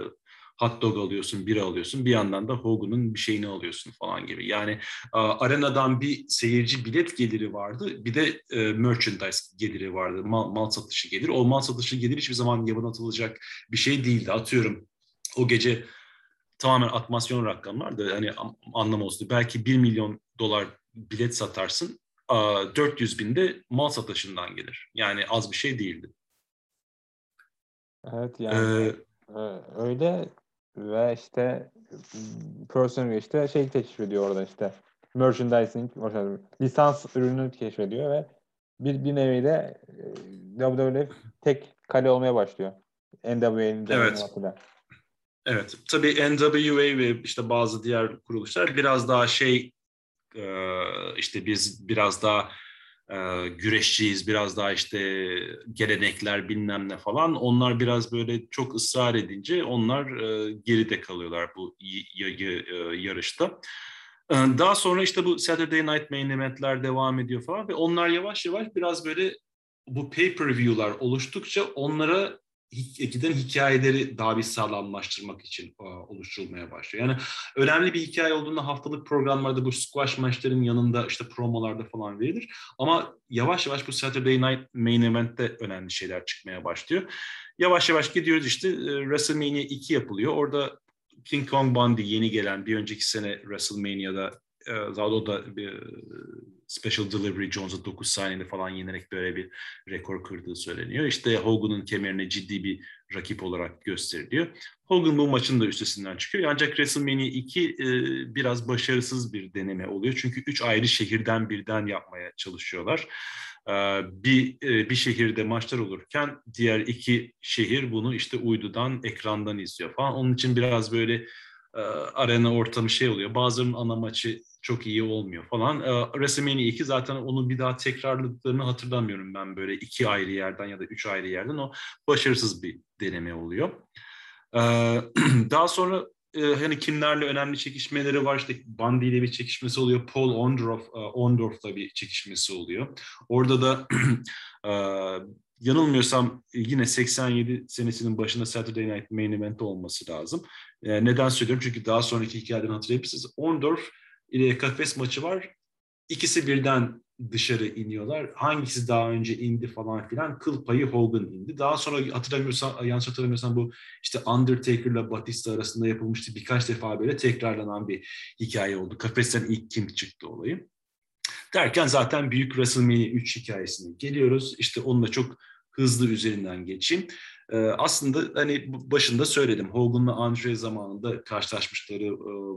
hot dog alıyorsun, bira alıyorsun. Bir yandan da Hogan'ın bir şeyini alıyorsun falan gibi. Yani arenadan bir seyirci bilet geliri vardı. Bir de e, merchandise geliri vardı. Mal, mal satışı gelir. O mal satışı gelir hiçbir zaman yabana atılacak bir şey değildi. Atıyorum o gece tamamen atmasyon rakamlar da hani anlam olsun. Belki 1 milyon dolar bilet satarsın. 400 bin de mal satışından gelir. Yani az bir şey değildi. Evet yani ee, öyle ve işte personel işte şey keşfediyor orada işte merchandising, lisans ürünü keşfediyor ve bir, bir nevi de WWE tek kale olmaya başlıyor. NWA'nin evet. Evet. Tabii NWA ve işte bazı diğer kuruluşlar biraz daha şey işte biz biraz daha e, güreşçiyiz, biraz daha işte gelenekler bilmem ne falan. Onlar biraz böyle çok ısrar edince onlar e, geride kalıyorlar bu y- yarışta. E, daha sonra işte bu Saturday Night Main Event'ler devam ediyor falan ve onlar yavaş yavaş biraz böyle bu pay-per-view'lar oluştukça onlara giden hikayeleri daha bir sağlamlaştırmak için oluşturulmaya başlıyor. Yani önemli bir hikaye olduğunda haftalık programlarda bu squash maçların yanında işte promolarda falan verilir. Ama yavaş yavaş bu Saturday Night Main Event'te önemli şeyler çıkmaya başlıyor. Yavaş yavaş gidiyoruz işte WrestleMania 2 yapılıyor. Orada King Kong Bundy yeni gelen bir önceki sene WrestleMania'da zaten o da bir Special Delivery Jones'a 9 saniyede falan yenerek böyle bir rekor kırdığı söyleniyor. İşte Hogan'ın kemerine ciddi bir rakip olarak gösteriliyor. Hogan bu maçın da üstesinden çıkıyor. Ancak WrestleMania 2 e, biraz başarısız bir deneme oluyor. Çünkü üç ayrı şehirden birden yapmaya çalışıyorlar. E, bir e, bir şehirde maçlar olurken diğer iki şehir bunu işte uydudan, ekrandan izliyor falan. Onun için biraz böyle e, arena ortamı şey oluyor. Bazılarının ana maçı çok iyi olmuyor falan. E, WrestleMania 2 zaten onu bir daha tekrarladıklarını hatırlamıyorum ben böyle iki ayrı yerden ya da üç ayrı yerden. O başarısız bir deneme oluyor. E, *clears throat* daha sonra e, hani kimlerle önemli çekişmeleri var. İşte Bundy ile bir çekişmesi oluyor. Paul Ondorf, e, Ondorf'la bir çekişmesi oluyor. Orada da *clears throat* yanılmıyorsam yine 87 senesinin başında Saturday Night Main Event olması lazım. E, neden söylüyorum? Çünkü daha sonraki hikayeden hatırlayabilirsiniz. Ondorf ile kafes maçı var. İkisi birden dışarı iniyorlar. Hangisi daha önce indi falan filan. Kıl payı Hogan indi. Daha sonra hatırlamıyorsam, yanlış hatırlamıyorsam bu işte Undertaker'la Batista arasında yapılmıştı. Birkaç defa böyle tekrarlanan bir hikaye oldu. Kafesten ilk kim çıktı olayı. Derken zaten büyük WrestleMania 3 hikayesine geliyoruz. İşte onunla çok hızlı üzerinden geçeyim. Ee, aslında hani başında söyledim Hogan'la Andre zamanında karşılaşmışları e,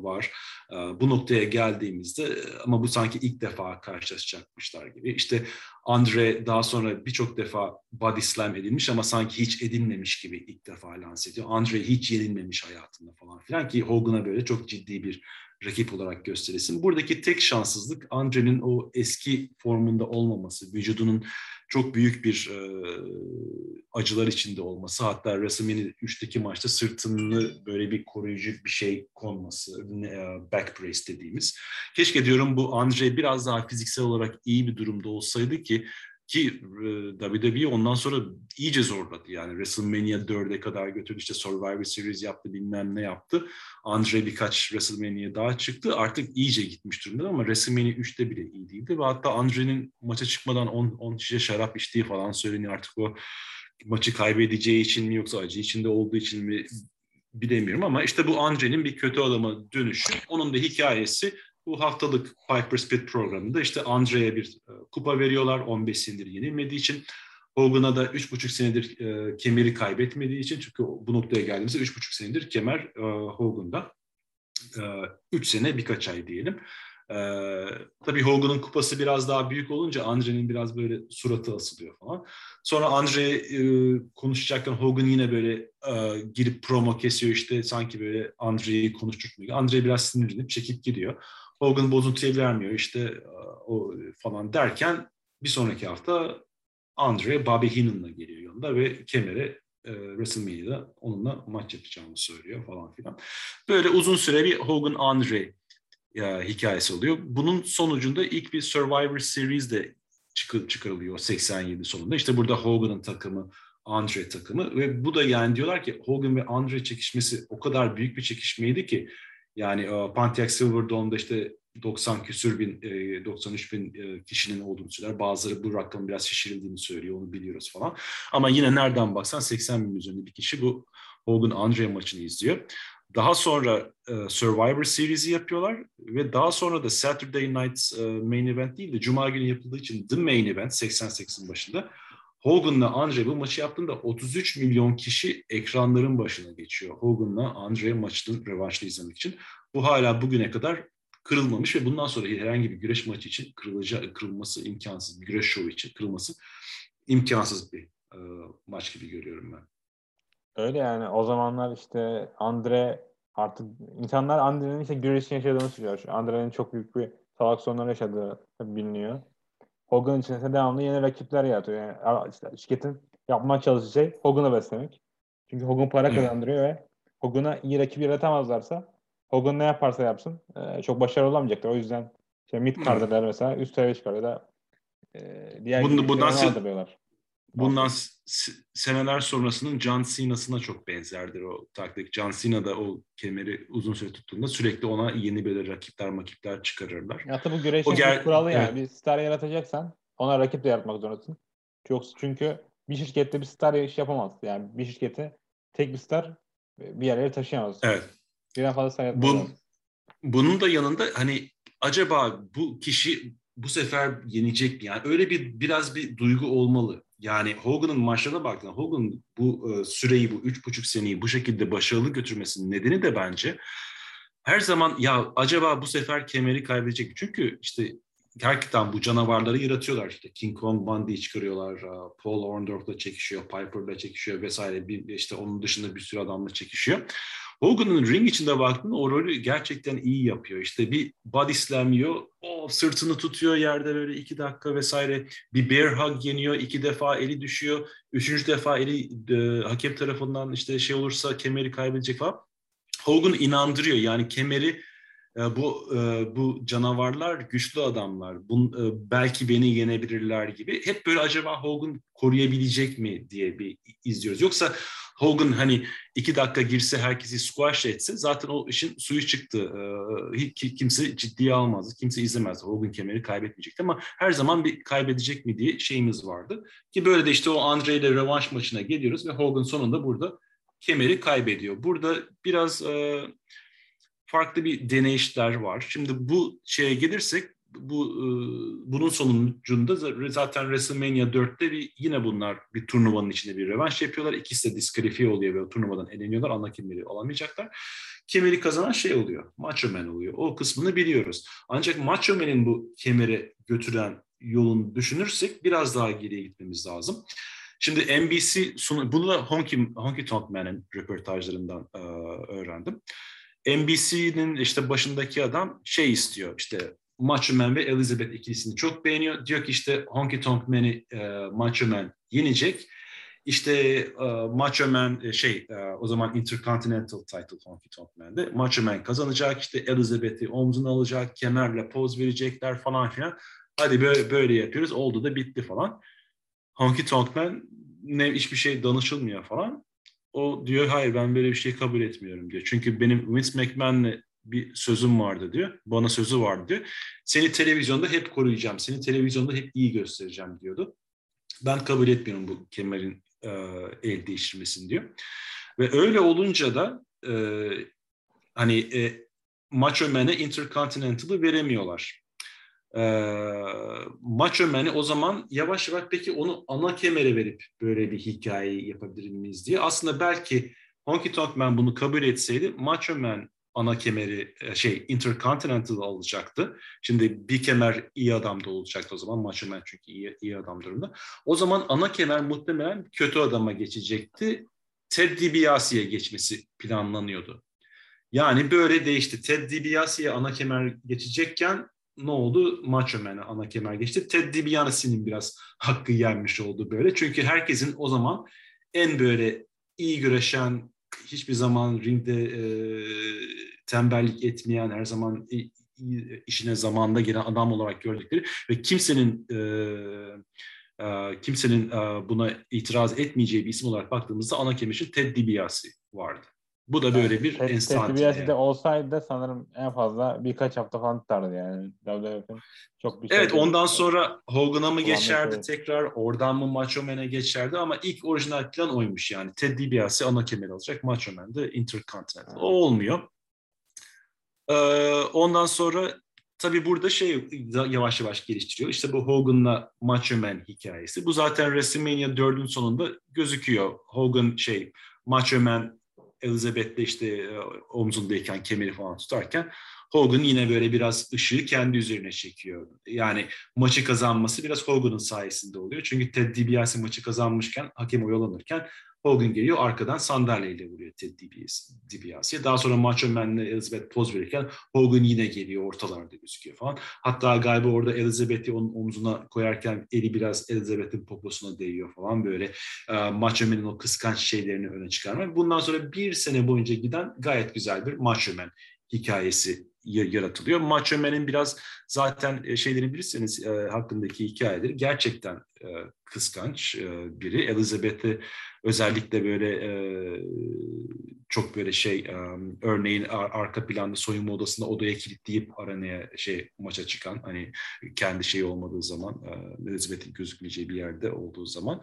var. Ee, bu noktaya geldiğimizde ama bu sanki ilk defa karşılaşacakmışlar gibi. İşte Andre daha sonra birçok defa body slam edilmiş ama sanki hiç edilmemiş gibi ilk defa lanse ediyor. Andre hiç yenilmemiş hayatında falan filan ki Hogan'a böyle çok ciddi bir rakip olarak gösterilsin. Buradaki tek şanssızlık Andre'nin o eski formunda olmaması, vücudunun çok büyük bir e, acılar içinde olması. Hatta WrestleMania 3'teki maçta sırtını böyle bir koruyucu bir şey konması, back brace dediğimiz. Keşke diyorum bu Andre biraz daha fiziksel olarak iyi bir durumda olsaydı ki ki e, WWE ondan sonra iyice zorladı. Yani WrestleMania 4'e kadar götürdü. işte Survivor Series yaptı bilmem ne yaptı. Andre birkaç WrestleMania daha çıktı. Artık iyice gitmiş durumda ama WrestleMania 3'te bile iyi değildi. Ve hatta Andre'nin maça çıkmadan 10, 10 şişe şarap içtiği falan söyleniyor. Artık o maçı kaybedeceği için mi yoksa acı içinde olduğu için mi bilemiyorum ama işte bu Andre'nin bir kötü adama dönüşü. Onun da hikayesi bu haftalık Piper Spit programında işte Andre'ye bir e, kupa veriyorlar 15 sindir yenilmediği için. Hogan'a da 3,5 senedir e, kemeri kaybetmediği için çünkü bu noktaya geldiğimizde 3,5 senedir kemer e, Hogan'da. 3 e, sene birkaç ay diyelim. Ee, tabii Hogan'ın kupası biraz daha büyük olunca Andre'nin biraz böyle suratı asılıyor falan. Sonra Andre e, konuşacakken Hogan yine böyle e, girip promo kesiyor işte sanki böyle Andre'yi konuşturmuyor. Andre biraz sinirlenip çekip gidiyor. Hogan bozuntuya vermiyor işte o falan derken bir sonraki hafta Andre Bobby Heenan'la geliyor yanında ve kemere e, WrestleMania'da onunla maç yapacağını söylüyor falan filan. Böyle uzun süre bir Hogan Andre e, hikayesi oluyor. Bunun sonucunda ilk bir Survivor Series de çıkı, çıkarılıyor 87 sonunda. İşte burada Hogan'ın takımı, Andre takımı ve bu da yani diyorlar ki Hogan ve Andre çekişmesi o kadar büyük bir çekişmeydi ki yani e, Pontiac Silverdome'da işte 90 küsür bin, 93 e, bin e, kişinin olduğunu söyler. Bazıları bu rakamın biraz şişirildiğini söylüyor, onu biliyoruz falan. Ama yine nereden baksan 80 bin üzerinde bir kişi bu Hogan Andre maçını izliyor. Daha sonra Survivor Series'i yapıyorlar ve daha sonra da Saturday Night's Main Event değil de Cuma günü yapıldığı için The Main Event 88'in başında Hogan'la Andre bu maçı yaptığında 33 milyon kişi ekranların başına geçiyor. Hogan'la Andre maçının revanşını izlemek için. Bu hala bugüne kadar kırılmamış ve bundan sonra herhangi bir güreş maçı için kırılacak, kırılması imkansız, bir güreş şovu için kırılması imkansız bir e, maç gibi görüyorum ben. Öyle yani o zamanlar işte Andre artık insanlar Andre'nin işte güreşin yaşadığını söylüyor. Andre'nin çok büyük bir salak sonları yaşadığı biliniyor. Hogan için devamlı yeni rakipler yaratıyor. Yani işte şirketin yapmaya çalıştığı şey Hogan'ı beslemek. Çünkü Hogan para kazandırıyor ve Hogan'a iyi rakip yaratamazlarsa Hogan ne yaparsa yapsın e, çok başarılı olamayacaktır. O yüzden işte mid card'lar mesela üst seviye çıkarıyor da e, diğer Bunu, bundan se- Bundan seneler sonrasının John Cena'sına çok benzerdir o taktik. John Cena da o kemeri uzun süre tuttuğunda sürekli ona yeni böyle rakipler makipler çıkarırlar. Ya tabii bu güreşin ger- kuralı yani. Evet. Bir star yaratacaksan ona rakip de yaratmak zorundasın. Yoksa çünkü bir şirkette bir star iş yapamaz. Yani bir şirkete tek bir star bir yerlere taşıyamaz. Evet. Birden fazla star Bu, Bunun da yanında hani acaba bu kişi bu sefer yenecek mi? Yani öyle bir biraz bir duygu olmalı. Yani Hogan'ın maçlarına baktığında Hogan bu e, süreyi, bu üç buçuk seneyi bu şekilde başarılı götürmesinin nedeni de bence her zaman ya acaba bu sefer kemeri kaybedecek. Çünkü işte gerçekten bu canavarları yaratıyorlar. İşte King Kong Bundy'yi çıkarıyorlar. Paul Orndorff'la çekişiyor, Piper'la çekişiyor vesaire. Bir, işte onun dışında bir sürü adamla çekişiyor. Hogan'ın ring içinde baktığında o rolü gerçekten iyi yapıyor. İşte bir body slam yiyor, o sırtını tutuyor yerde böyle iki dakika vesaire. Bir bear hug yeniyor, iki defa eli düşüyor. Üçüncü defa eli e, hakem tarafından işte şey olursa kemeri kaybedecek falan. Hogan inandırıyor yani kemeri e, bu e, bu canavarlar güçlü adamlar. Bun, e, belki beni yenebilirler gibi. Hep böyle acaba Hogan koruyabilecek mi diye bir izliyoruz. Yoksa Hogan hani iki dakika girse herkesi squash etse zaten o işin suyu çıktı. Hiç kimse ciddiye almazdı. Kimse izlemezdi. Hogan kemeri kaybetmeyecekti ama her zaman bir kaybedecek mi diye şeyimiz vardı. Ki böyle de işte o Andre ile revanş maçına geliyoruz ve Hogan sonunda burada kemeri kaybediyor. Burada biraz farklı bir deneyişler var. Şimdi bu şeye gelirsek bu e, bunun sonucunda zaten WrestleMania 4'te bir yine bunlar bir turnuvanın içinde bir revanş yapıyorlar. İkisi de diskalifiye oluyor ve turnuvadan eleniyorlar. Ana kimleri alamayacaklar. Kemeri kazanan şey oluyor. Macho Man oluyor. O kısmını biliyoruz. Ancak Macho Man'in bu kemeri götüren yolunu düşünürsek biraz daha geriye gitmemiz lazım. Şimdi NBC sunu, bunu da Honky, Honky Tonk Man'in röportajlarından e, öğrendim. NBC'nin işte başındaki adam şey istiyor işte Macho Man ve Elizabeth ikilisini çok beğeniyor. Diyor ki işte Honky Tonk Man'i e, Macho Man yenecek. İşte e, Macho Man e, şey e, o zaman Intercontinental title Honky Tonk Man'de. Macho Man kazanacak işte Elizabeth'i omzuna alacak, kemerle poz verecekler falan filan. Hadi böyle, böyle yapıyoruz. Oldu da bitti falan. Honky Tonk Man ne hiçbir şey danışılmıyor falan. O diyor hayır ben böyle bir şey kabul etmiyorum diyor. Çünkü benim Vince McMahon'le bir sözüm vardı diyor. Bana sözü vardı diyor. Seni televizyonda hep koruyacağım. Seni televizyonda hep iyi göstereceğim diyordu. Ben kabul etmiyorum bu kemerin e, el değiştirmesini diyor. Ve öyle olunca da e, hani e, Macho Man'e Intercontinental'ı veremiyorlar. Ee, Macho Man'i o zaman yavaş yavaş peki onu ana kemere verip böyle bir hikaye yapabilir miyiz diye. Aslında belki Honky Tonk Man bunu kabul etseydi Macho Man ana kemeri e, şey Intercontinental alacaktı. Şimdi bir kemer iyi adamda olacaktı o zaman. Macho Man çünkü iyi, iyi adam durumda. O zaman ana kemer muhtemelen kötü adama geçecekti. Ted DiBiase'ye geçmesi planlanıyordu. Yani böyle değişti. Ted DiBiase'ye ana kemer geçecekken ne oldu? Macho Man'e ana kemer geçti. Ted DiBiase'nin biraz hakkı yenmiş oldu böyle. Çünkü herkesin o zaman en böyle iyi güreşen, hiçbir zaman ringde e, tembellik etmeyen, her zaman işine zamanda gelen adam olarak gördükleri ve kimsenin e, e, kimsenin e, buna itiraz etmeyeceği bir isim olarak baktığımızda ana kemişin Ted DiBiase vardı. Bu da böyle bir Ted, enstantane. Yani. olsaydı sanırım en fazla birkaç hafta falan tutardı yani. WWF'in çok bir şey Evet ondan sonra Hogan'a mı geçerdi tekrar, oradan mı Macho Man'e geçerdi ama ilk orijinal plan oymuş yani. Ted DiBiase ana kemer alacak, Macho Man de Intercontinental. O olmuyor. Ee, ondan sonra tabii burada şey yavaş yavaş geliştiriyor. İşte bu Hogan'la Macho Man hikayesi. Bu zaten WrestleMania 4'ün sonunda gözüküyor. Hogan şey Macho Man Elizabeth'le işte e, omzundayken kemeri falan tutarken Hogan yine böyle biraz ışığı kendi üzerine çekiyor. Yani maçı kazanması biraz Hogan'ın sayesinde oluyor. Çünkü Ted DiBiase maçı kazanmışken, hakem oyalanırken Hogan geliyor arkadan sandalyeyle vuruyor Ted DiBiase'ye. Daha sonra Macho Man'le Elizabeth poz verirken Hogan yine geliyor ortalarda gözüküyor falan. Hatta galiba orada Elizabeth'i onun omzuna koyarken eli biraz Elizabeth'in poposuna değiyor falan böyle. E, Macho Man'in o kıskanç şeylerini öne çıkarmak. Bundan sonra bir sene boyunca giden gayet güzel bir Macho Man hikayesi yaratılıyor. Macho Man'in biraz zaten e, şeyleri bilirseniz e, hakkındaki hikayeleri gerçekten e, kıskanç e, biri. Elizabeth'i özellikle böyle e, çok böyle şey e, örneğin ar- arka planda soyunma odasında odaya kilitleyip aranaya şey maça çıkan hani kendi şey olmadığı zaman e, Elizabeth'in gözükmeyeceği bir yerde olduğu zaman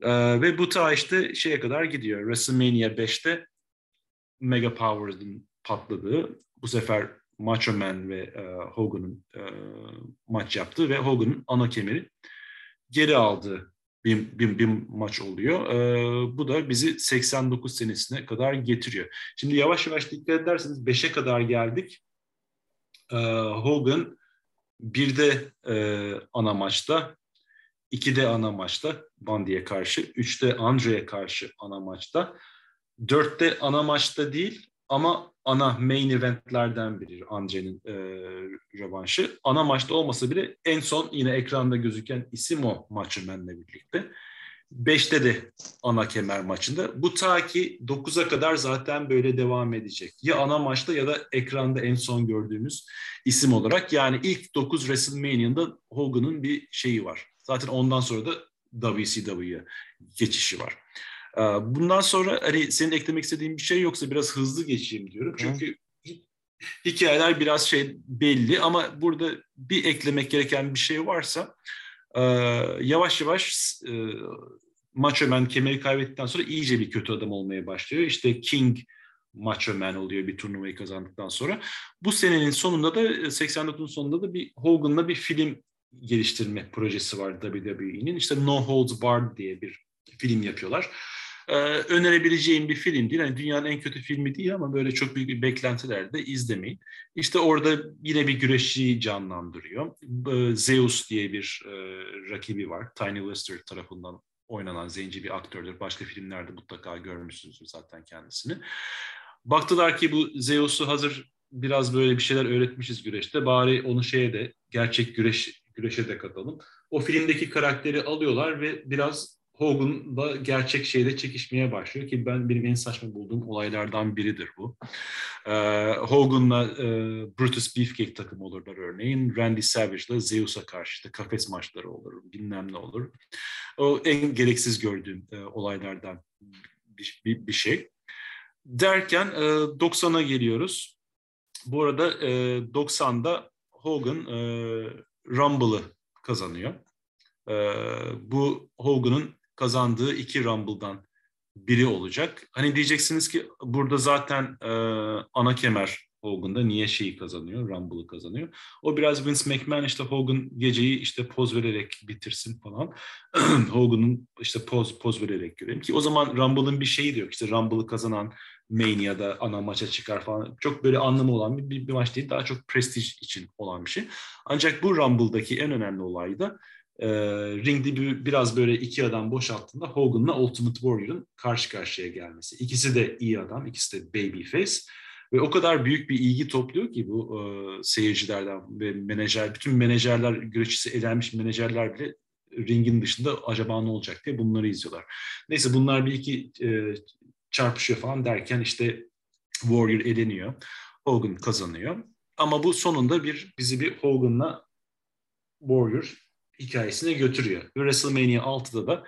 e, ve bu ta işte şeye kadar gidiyor. WrestleMania 5'te Mega Powers'ın patladığı bu sefer Macho Man ve e, Hogan'ın e, maç yaptığı ve Hogan'ın ana kemeri geri aldığı bir, bir, bir maç oluyor. E, bu da bizi 89 senesine kadar getiriyor. Şimdi yavaş yavaş dikkat ederseniz 5'e kadar geldik. E, Hogan bir de e, ana maçta, iki de ana maçta Bandi'ye karşı, üçte Andre'ye karşı ana maçta, dörtte ana maçta değil ama ana main eventlerden biri Andre'nin e, rövanşı. Ana maçta olmasa bile en son yine ekranda gözüken isim o Man'le birlikte. Beşte de ana kemer maçında. Bu ta ki 9'a kadar zaten böyle devam edecek. Ya ana maçta ya da ekranda en son gördüğümüz isim olarak. Yani ilk 9 WrestleMania'da Hogan'ın bir şeyi var. Zaten ondan sonra da WCW'ye geçişi var. Ee, bundan sonra hani senin eklemek istediğin bir şey yoksa biraz hızlı geçeyim diyorum. Çünkü Hı. hikayeler biraz şey belli ama burada bir eklemek gereken bir şey varsa e, yavaş yavaş e, Macho Man kemeri kaybettikten sonra iyice bir kötü adam olmaya başlıyor. İşte King Macho Man oluyor bir turnuvayı kazandıktan sonra. Bu senenin sonunda da 89'un sonunda da bir Hogan'la bir film geliştirme projesi var WWE'nin. İşte No Holds Barred diye bir film yapıyorlar e, önerebileceğim bir film değil. Yani dünyanın en kötü filmi değil ama böyle çok büyük bir beklentilerde izlemeyin. İşte orada yine bir güreşçiyi canlandırıyor. Zeus diye bir e, rakibi var. Tiny Lister tarafından oynanan zenci bir aktördür. Başka filmlerde mutlaka görmüşsünüzdür zaten kendisini. Baktılar ki bu Zeus'u hazır biraz böyle bir şeyler öğretmişiz güreşte. Bari onu şeye de gerçek güreş güreşe de katalım. O filmdeki karakteri alıyorlar ve biraz Hogan'la gerçek şeyde çekişmeye başlıyor ki ben benim en saçma bulduğum olaylardan biridir bu. Ee, Hogan'la e, Brutus Beefcake takımı olurlar örneğin. Randy Savage'la Zeus'a karşı da kafes maçları olur, bilmem ne olur. O en gereksiz gördüğüm e, olaylardan bir, bir, bir şey. Derken e, 90'a geliyoruz. Bu arada e, 90'da Hogan e, Rumble'ı kazanıyor. E, bu Hogan'ın kazandığı iki Rumble'dan biri olacak. Hani diyeceksiniz ki burada zaten e, ana kemer Hogan da niye şeyi kazanıyor, Rumble'ı kazanıyor. O biraz Vince McMahon işte Hogan geceyi işte poz vererek bitirsin falan. *clears throat* Hogan'ın işte poz poz vererek görelim ki o zaman Rumble'ın bir şeyi diyor işte Rumble'ı kazanan Mania'da ana maça çıkar falan. Çok böyle anlamı olan bir, bir, bir maç değil. Daha çok prestij için olan bir şey. Ancak bu Rumble'daki en önemli olay da e, ringde bir, biraz böyle iki adam boşalttığında Hogan'la Ultimate Warrior'ın karşı karşıya gelmesi. İkisi de iyi adam, ikisi de babyface. Ve o kadar büyük bir ilgi topluyor ki bu e, seyircilerden ve menajer, bütün menajerler, güreşçisi elenmiş menajerler bile ringin dışında acaba ne olacak diye bunları izliyorlar. Neyse bunlar bir iki e, çarpışıyor falan derken işte Warrior eleniyor. Hogan kazanıyor. Ama bu sonunda bir bizi bir Hogan'la Warrior hikayesine götürüyor. Ve WrestleMania 6'da da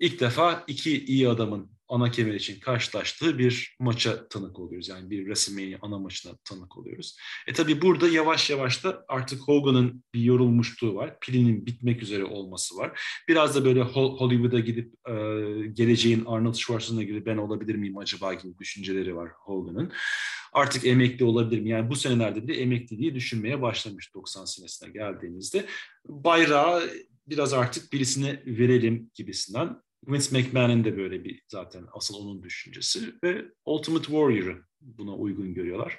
ilk defa iki iyi adamın ana kemer için karşılaştığı bir maça tanık oluyoruz. Yani bir WrestleMania ana maçına tanık oluyoruz. E tabi burada yavaş yavaş da artık Hogan'ın bir yorulmuşluğu var. Pilinin bitmek üzere olması var. Biraz da böyle Hollywood'a gidip e, geleceğin Arnold Schwarzenegger'i ben olabilir miyim acaba gibi düşünceleri var Hogan'ın. Artık emekli olabilir mi? Yani bu senelerde bile emekliliği düşünmeye başlamış 90 senesine geldiğimizde. Bayrağı biraz artık birisine verelim gibisinden Vince McMahon'in de böyle bir zaten asıl onun düşüncesi ve Ultimate Warrior'ı buna uygun görüyorlar.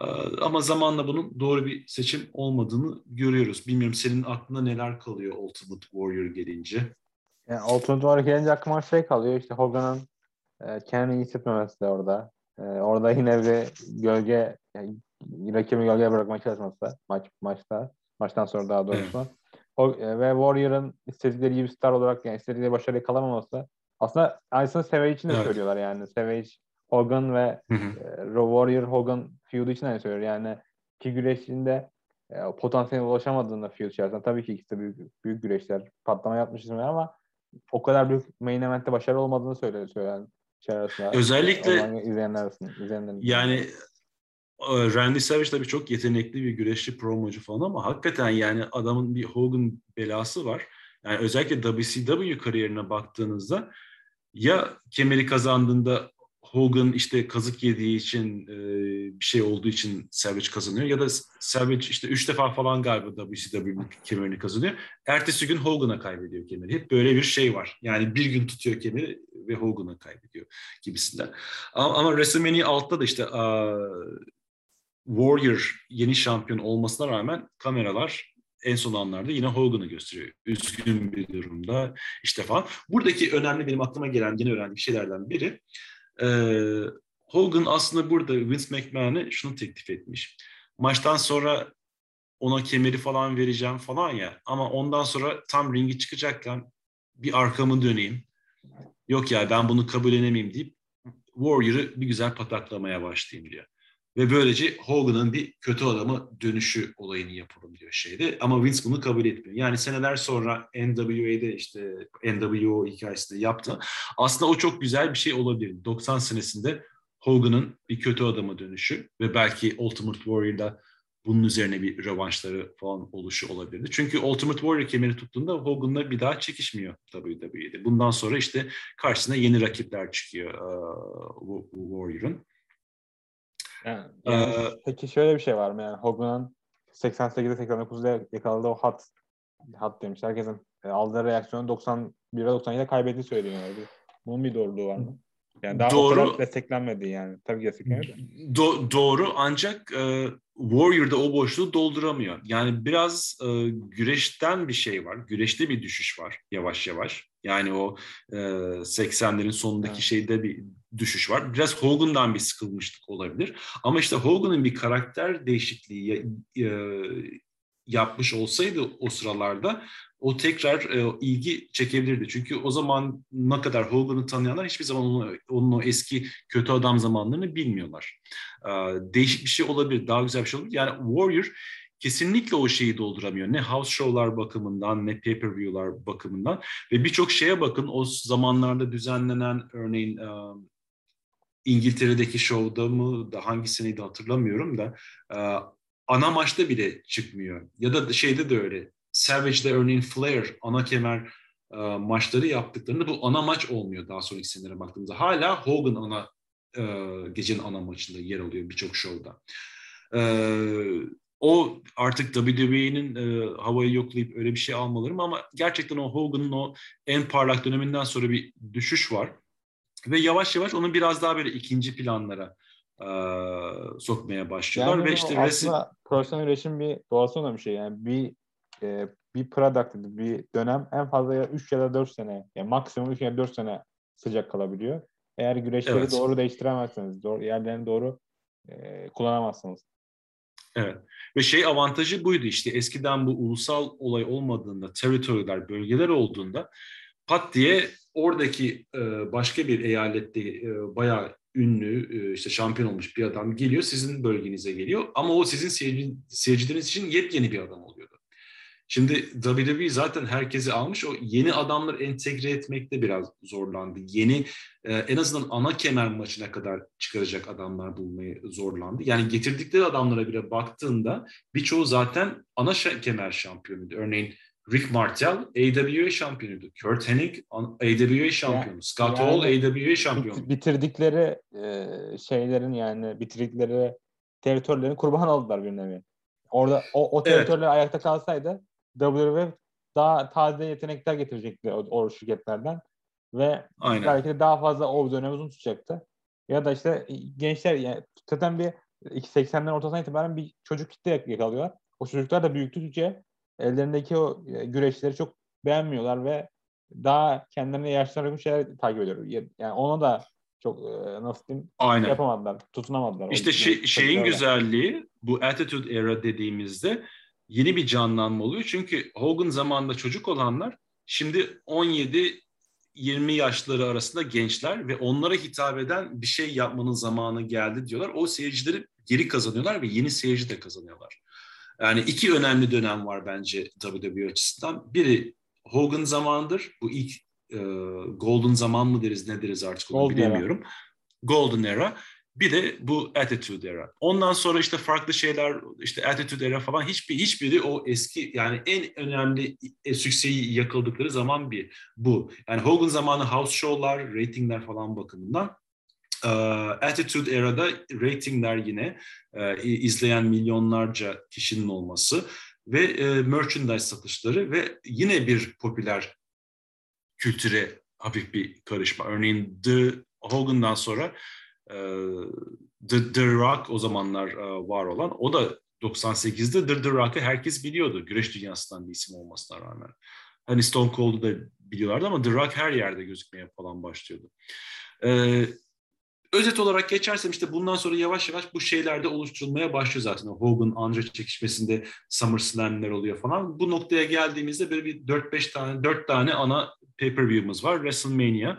Ee, ama zamanla bunun doğru bir seçim olmadığını görüyoruz. Bilmiyorum senin aklında neler kalıyor Ultimate Warrior gelince? Yani Ultimate Warrior gelince aklıma şey kalıyor. İşte Hogan'ın e, kendini hissetmemesi de orada. E, orada yine bir gölge yani, rakibi gölgeye bırakmaya çalışması maç maçta. Maçtan sonra daha doğrusu. Evet. O, e, ve Warrior'ın istedikleri gibi star olarak yani istedikleri başarıyı kalamaması aslında aynısını Savage için de evet. söylüyorlar yani. Savage, Hogan ve hı hı. E, Warrior Hogan feud için de söylüyor. Yani iki güreşinde e, potansiyeline ulaşamadığında feud içerisinde tabii ki ikisi de büyük, büyük güreşler patlama yapmış ama o kadar büyük main event'te başarılı olmadığını söylüyor söyleyen şey arasında. Özellikle izleyenler arasında. Izleyenlerin yani Randy Savage tabii çok yetenekli bir güreşçi, promocu falan ama hakikaten yani adamın bir Hogan belası var. Yani özellikle WCW kariyerine baktığınızda ya kemeri kazandığında Hogan işte kazık yediği için e, bir şey olduğu için Savage kazanıyor ya da Savage işte üç defa falan galiba WCW kemerini kazanıyor. Ertesi gün Hogan'a kaybediyor kemeri. Hep böyle bir şey var. Yani bir gün tutuyor kemeri ve Hogan'a kaybediyor gibisinden. Ama, ama WrestleMania 6'da da işte Warrior yeni şampiyon olmasına rağmen kameralar en son anlarda yine Hogan'ı gösteriyor. Üzgün bir durumda işte falan. Buradaki önemli benim aklıma gelen yine öğrendiğim şeylerden biri e, Hogan aslında burada Vince McMahon'e şunu teklif etmiş. Maçtan sonra ona kemeri falan vereceğim falan ya ama ondan sonra tam ringi çıkacakken bir arkamı döneyim. Yok ya ben bunu kabul edemeyim deyip Warrior'ı bir güzel pataklamaya başlayayım diyor. Ve böylece Hogan'ın bir kötü adamı dönüşü olayını yapalım diyor şeyde. Ama Vince bunu kabul etmiyor. Yani seneler sonra NWA'de işte NWO hikayesinde yaptı. Aslında o çok güzel bir şey olabilir. 90 senesinde Hogan'ın bir kötü adama dönüşü ve belki Ultimate Warrior'da bunun üzerine bir rövanşları falan oluşu olabilirdi. Çünkü Ultimate Warrior kemeri tuttuğunda Hogan'la bir daha çekişmiyor WWE'de. Bundan sonra işte karşısına yeni rakipler çıkıyor uh, Warrior'ın. Yani, yani ee, peki şöyle bir şey var mı? Yani Hogan'ın 88'de 89'da yakaladığı o hat hat demiş. Herkesin e, aldığı reaksiyonu 91'e 97'de kaybettiği söyleniyor. Bunun bir doğruluğu var mı? Yani daha doğru, desteklenmedi yani. Tabii desteklenmedi. Do, doğru ancak e, Warrior'da o boşluğu dolduramıyor. Yani biraz e, güreşten bir şey var. Güreşte bir düşüş var yavaş yavaş. Yani o e, 80'lerin sonundaki evet. şeyde bir düşüş var. Biraz Hogan'dan bir sıkılmışlık olabilir. Ama işte Hogan'ın bir karakter değişikliği e, yapmış olsaydı o sıralarda o tekrar e, ilgi çekebilirdi. Çünkü o zaman ne kadar Hogan'ı tanıyanlar hiçbir zaman onu, onun o eski kötü adam zamanlarını bilmiyorlar. E, değişik bir şey olabilir, daha güzel bir şey olabilir. Yani Warrior kesinlikle o şeyi dolduramıyor. Ne house show'lar bakımından ne pay-per-view'lar bakımından ve birçok şeye bakın o zamanlarda düzenlenen örneğin e, İngiltere'deki şovda mı da hangisini de hatırlamıyorum da e, ana maçta bile çıkmıyor. Ya da şeyde de öyle. Savage'de örneğin Flair ana kemer e, maçları yaptıklarında bu ana maç olmuyor daha sonraki senelere baktığımızda. Hala Hogan ana e, gecenin ana maçında yer alıyor birçok şovda. E, o artık WWE'nin e, havayı yoklayıp öyle bir şey almaları mı ama gerçekten o Hogan'ın o en parlak döneminden sonra bir düşüş var. Ve yavaş yavaş onu biraz daha böyle ikinci planlara e, sokmaya başlıyorlar. Yani ve işte resim... profesyonel üretim bir doğası olan bir şey. Yani bir e, bir product, bir dönem en fazla ya 3 ya da 4 sene, yani maksimum 3 ya da 4 sene sıcak kalabiliyor. Eğer güreşleri evet. doğru değiştiremezseniz, doğru, yerlerini doğru e, kullanamazsınız. Evet. Ve şey avantajı buydu işte eskiden bu ulusal olay olmadığında, territory'ler, bölgeler olduğunda pat diye oradaki e, başka bir eyalette e, bayağı ünlü, e, işte şampiyon olmuş bir adam geliyor, sizin bölgenize geliyor. Ama o sizin seyirci, seyircileriniz için yepyeni bir adam oluyordu. Şimdi WWE zaten herkesi almış. O yeni adamları entegre etmekte biraz zorlandı. Yeni e, en azından ana kemer maçına kadar çıkaracak adamlar bulmayı zorlandı. Yani getirdikleri adamlara bile baktığında birçoğu zaten ana kemer şampiyonuydu. Örneğin Rick Martel AWA şampiyonuydu. Kurt Hennig AWA şampiyonu. Yani, Scott Hall AWA şampiyonu. Bitirdikleri e, şeylerin yani bitirdikleri teritörlerin kurban aldılar bir nevi. Orada o, o teritörler evet. ayakta kalsaydı WWE daha taze yetenekler getirecekti o, o şirketlerden ve Aynen. belki de daha fazla o dönem uzun tutacaktı. Ya da işte gençler yani zaten bir 80'lerin ortasından itibaren bir çocuk kitle yakalıyorlar. O çocuklar da büyüktükçe ellerindeki o e, güreşleri çok beğenmiyorlar ve daha kendilerine yaşlarına şeyler takip ediyor. Yani ona da çok e, nasıl diyeyim Aynen. yapamadılar, tutunamadılar. İşte şey, şeyin güzelliği bu Attitude Era dediğimizde yeni bir canlanma oluyor. Çünkü Hogan zamanında çocuk olanlar şimdi 17 20 yaşları arasında gençler ve onlara hitap eden bir şey yapmanın zamanı geldi diyorlar. O seyircileri geri kazanıyorlar ve yeni seyirci de kazanıyorlar. Yani iki önemli dönem var bence WWE açısından. Biri Hogan zamanıdır. Bu ilk e, Golden zaman mı deriz ne deriz artık onu Golden bilemiyorum. Era. Golden Era. Bir de bu attitude era. Ondan sonra işte farklı şeyler işte attitude era falan hiçbir hiçbiri o eski yani en önemli e, sükseyi yakıldıkları zaman bir bu. Yani Hogan zamanı house show'lar, ratingler falan bakımından Attitude Era'da ratingler yine e, izleyen milyonlarca kişinin olması ve e, merchandise satışları ve yine bir popüler kültüre hafif bir karışma. Örneğin The Hogan'dan sonra The, The Rock o zamanlar var olan o da 98'de The, The Rock'ı herkes biliyordu. Güreş dünyasından bir isim olmasına rağmen. Hani Stone Cold'u da biliyorlardı ama The Rock her yerde gözükmeye falan başlıyordu. Ee, özet olarak geçersem işte bundan sonra yavaş yavaş bu şeyler de oluşturulmaya başlıyor zaten. Hogan Andre çekişmesinde SummerSlam'ler oluyor falan. Bu noktaya geldiğimizde böyle bir 4-5 tane 4 tane ana pay-per-view'ımız var. WrestleMania,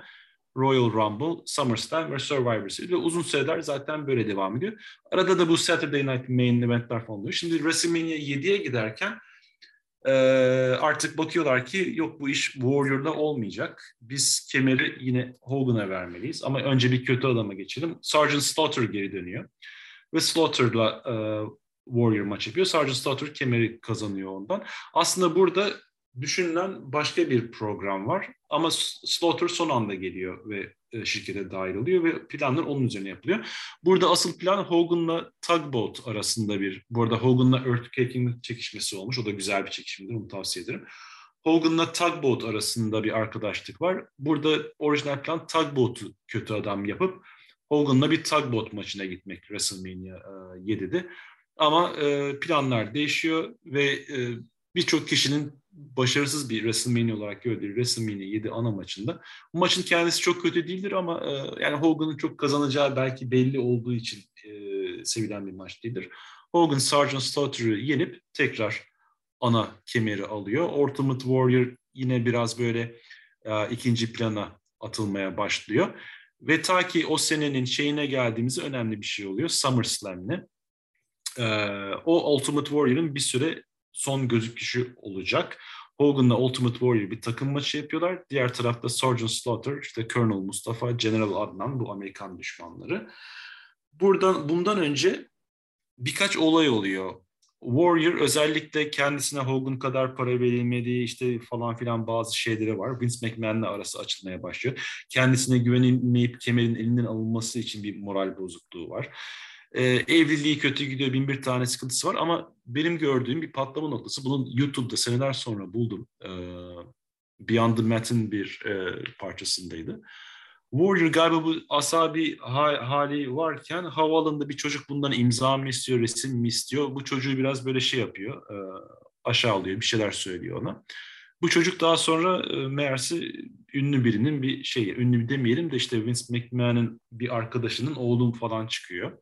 Royal Rumble, SummerSlam ve Survivor Series ve uzun süreler zaten böyle devam ediyor. Arada da bu Saturday Night Main eventler falan oluyor. Şimdi WrestleMania 7'ye giderken e, artık bakıyorlar ki yok bu iş Warrior'da olmayacak. Biz kemeri yine Hogan'a vermeliyiz ama önce bir kötü adama geçelim. Sergeant Slaughter geri dönüyor ve Slaughter'la e, Warrior maç yapıyor. Sergeant Slaughter kemeri kazanıyor ondan. Aslında burada düşünülen başka bir program var. Ama Slaughter son anda geliyor ve e, şirkete dahil oluyor ve planlar onun üzerine yapılıyor. Burada asıl plan Hogan'la Tugboat arasında bir, bu arada Hogan'la Earthquake'in çekişmesi olmuş. O da güzel bir çekişimdir, onu tavsiye ederim. Hogan'la Tugboat arasında bir arkadaşlık var. Burada orijinal plan Tugboat'u kötü adam yapıp Hogan'la bir Tugboat maçına gitmek WrestleMania 7'de. Ama e, planlar değişiyor ve birçok kişinin başarısız bir WrestleMania olarak gördüğü WrestleMania 7 ana maçında. Bu maçın kendisi çok kötü değildir ama e, yani Hogan'ın çok kazanacağı belki belli olduğu için e, sevilen bir maç değildir. Hogan Sergeant Slaughter'ı yenip tekrar ana kemeri alıyor. Ultimate Warrior yine biraz böyle e, ikinci plana atılmaya başlıyor. Ve ta ki o senenin şeyine geldiğimizde önemli bir şey oluyor. SummerSlam'le. Ee, o Ultimate Warrior'ın bir süre son gözüküşü olacak. Hogan'la Ultimate Warrior bir takım maçı yapıyorlar. Diğer tarafta Sergeant Slaughter, işte Colonel Mustafa, General Adnan bu Amerikan düşmanları. Buradan bundan önce birkaç olay oluyor Warrior özellikle kendisine Hogan kadar para verilmediği işte falan filan bazı şeyleri var. Vince McMahon'la arası açılmaya başlıyor. Kendisine güvenilmeyip kemerin elinden alınması için bir moral bozukluğu var. Ee, evliliği kötü gidiyor, bin bir tane sıkıntısı var ama benim gördüğüm bir patlama noktası. Bunun YouTube'da seneler sonra buldum. Ee, Beyond the Mat'in bir e, parçasındaydı. Warrior galiba bu asabi hali varken havaalanında bir çocuk bundan imza mı istiyor, resim mi istiyor? Bu çocuğu biraz böyle şey yapıyor, e, aşağılıyor, bir şeyler söylüyor ona. Bu çocuk daha sonra e, meğerse ünlü birinin bir şeyi, ünlü demeyelim de işte Vince McMahon'ın bir arkadaşının oğlum falan çıkıyor.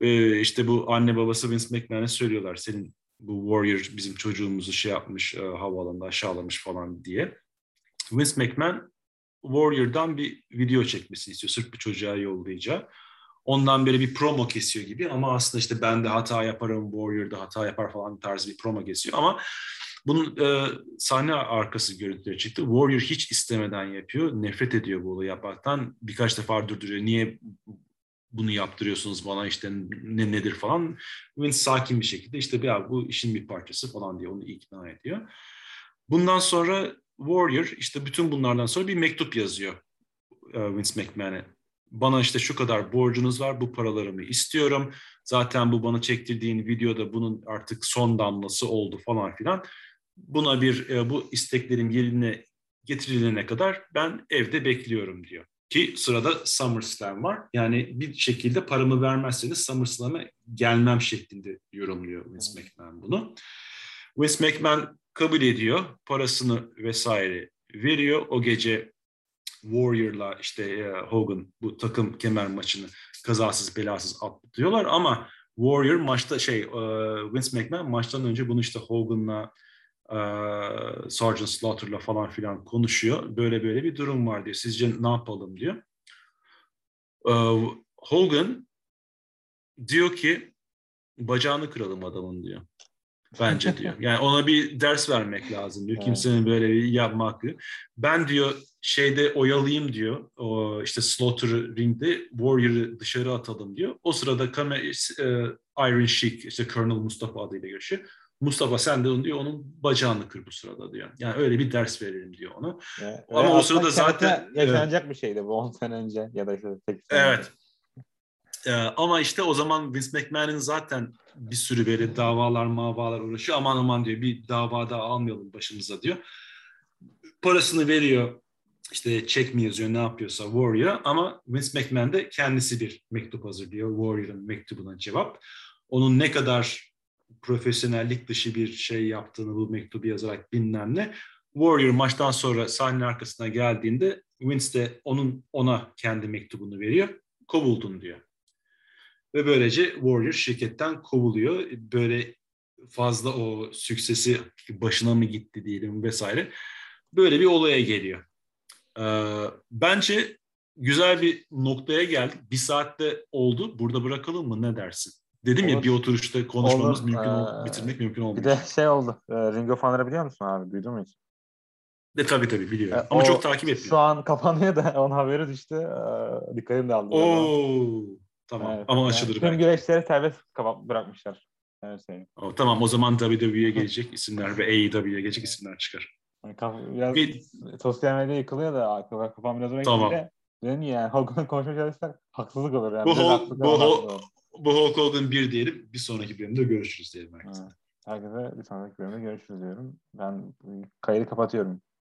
E, işte bu anne babası Vince McMahon'a söylüyorlar senin bu Warrior bizim çocuğumuzu şey yapmış e, havaalanında aşağılamış falan diye. Vince McMahon Warrior'dan bir video çekmesini istiyor. Sırf bir çocuğa yollayacağı. Ondan böyle bir promo kesiyor gibi ama aslında işte ben de hata yaparım, Warrior'da hata yapar falan tarzı bir promo kesiyor. Ama bunun e, sahne arkası görüntüleri çıktı. Warrior hiç istemeden yapıyor. Nefret ediyor bu olayı yapmaktan. Birkaç defa durduruyor. Niye bunu yaptırıyorsunuz bana işte ne nedir falan. Vince sakin bir şekilde işte ya bu işin bir parçası falan diye onu ikna ediyor. Bundan sonra Warrior işte bütün bunlardan sonra bir mektup yazıyor e, Vince McMahon'e. Bana işte şu kadar borcunuz var, bu paralarımı istiyorum. Zaten bu bana çektirdiğin videoda bunun artık son damlası oldu falan filan. Buna bir e, bu isteklerin yerine getirilene kadar ben evde bekliyorum diyor. Ki sırada SummerSlam var. Yani bir şekilde paramı vermezseniz SummerSlam'a gelmem şeklinde yorumluyor Vince McMahon bunu. Vince McMahon kabul ediyor. Parasını vesaire veriyor. O gece Warrior'la işte e, Hogan bu takım kemer maçını kazasız belasız atlıyorlar ama Warrior maçta şey e, Vince McMahon maçtan önce bunu işte Hogan'la e, Sergeant Slaughter'la falan filan konuşuyor. Böyle böyle bir durum var diyor. Sizce ne yapalım diyor. Hogan diyor ki bacağını kıralım adamın diyor. Bence diyor. *laughs* Yani ona bir ders vermek lazım diyor. Kimsenin böyle bir yapma hakkı. Ben diyor şeyde oyalayayım diyor. O işte Slaughter ringde Warrior'ı dışarı atalım diyor. O sırada kamer, e, Iron Sheik işte Colonel Mustafa adıyla görüşüyor. Mustafa sen de diyor onun bacağını kır bu sırada diyor. Yani öyle bir ders verelim diyor ona. Yani, Ama o sırada zaten yaşanacak evet. bir şeydi bu 10 sene önce ya da işte 8 sene Evet. Önce. Ee, ama işte o zaman Vince McMahon'ın zaten bir sürü böyle davalar mavalar uğraşıyor. Aman aman diyor bir dava daha almayalım başımıza diyor. Parasını veriyor işte çek mi yazıyor ne yapıyorsa Warrior ama Vince McMahon de kendisi bir mektup hazırlıyor. Warrior'ın mektubuna cevap. Onun ne kadar profesyonellik dışı bir şey yaptığını bu mektubu yazarak bilmem ne. Warrior maçtan sonra sahne arkasına geldiğinde Vince de onun ona kendi mektubunu veriyor. Kovuldun diyor. Ve böylece Warrior şirketten kovuluyor. Böyle fazla o süksesi başına mı gitti diyelim vesaire. Böyle bir olaya geliyor. Ee, bence güzel bir noktaya geldik. Bir saatte oldu. Burada bırakalım mı? Ne dersin? Dedim Olur. ya bir oturuşta konuşmamız Olur. mümkün, ee, bitirmek mümkün olmuyor. Bir de şey oldu. E, Ring of Honor'ı biliyor musun abi? Duydun mu hiç? De tabii tabii biliyorum. E, Ama o, çok takip etmiyorum. Şu an kapanıyor da onun haberi düştü. E, dikkatim dağıldı. Oo. Tamam evet, ama açılır yani, belki. Tüm güreşleri serbest bırakmışlar. Her şeyi. O, tamam o zaman WWE'ye gelecek isimler ve AEW'ye gelecek isimler çıkar. Yani biraz bir... sosyal medya yıkılıyor da kafam biraz oraya tamam. gitti. Dedim yani Hogan *laughs* konuşma çalışsak haksızlık olur. Yani. Bu, Hulk, bu, Hulk, bu Hulk Hogan bir diyelim. Bir sonraki bölümde görüşürüz diyelim herkese. Herkese bir sonraki bölümde görüşürüz diyorum. Ben kaydı kapatıyorum.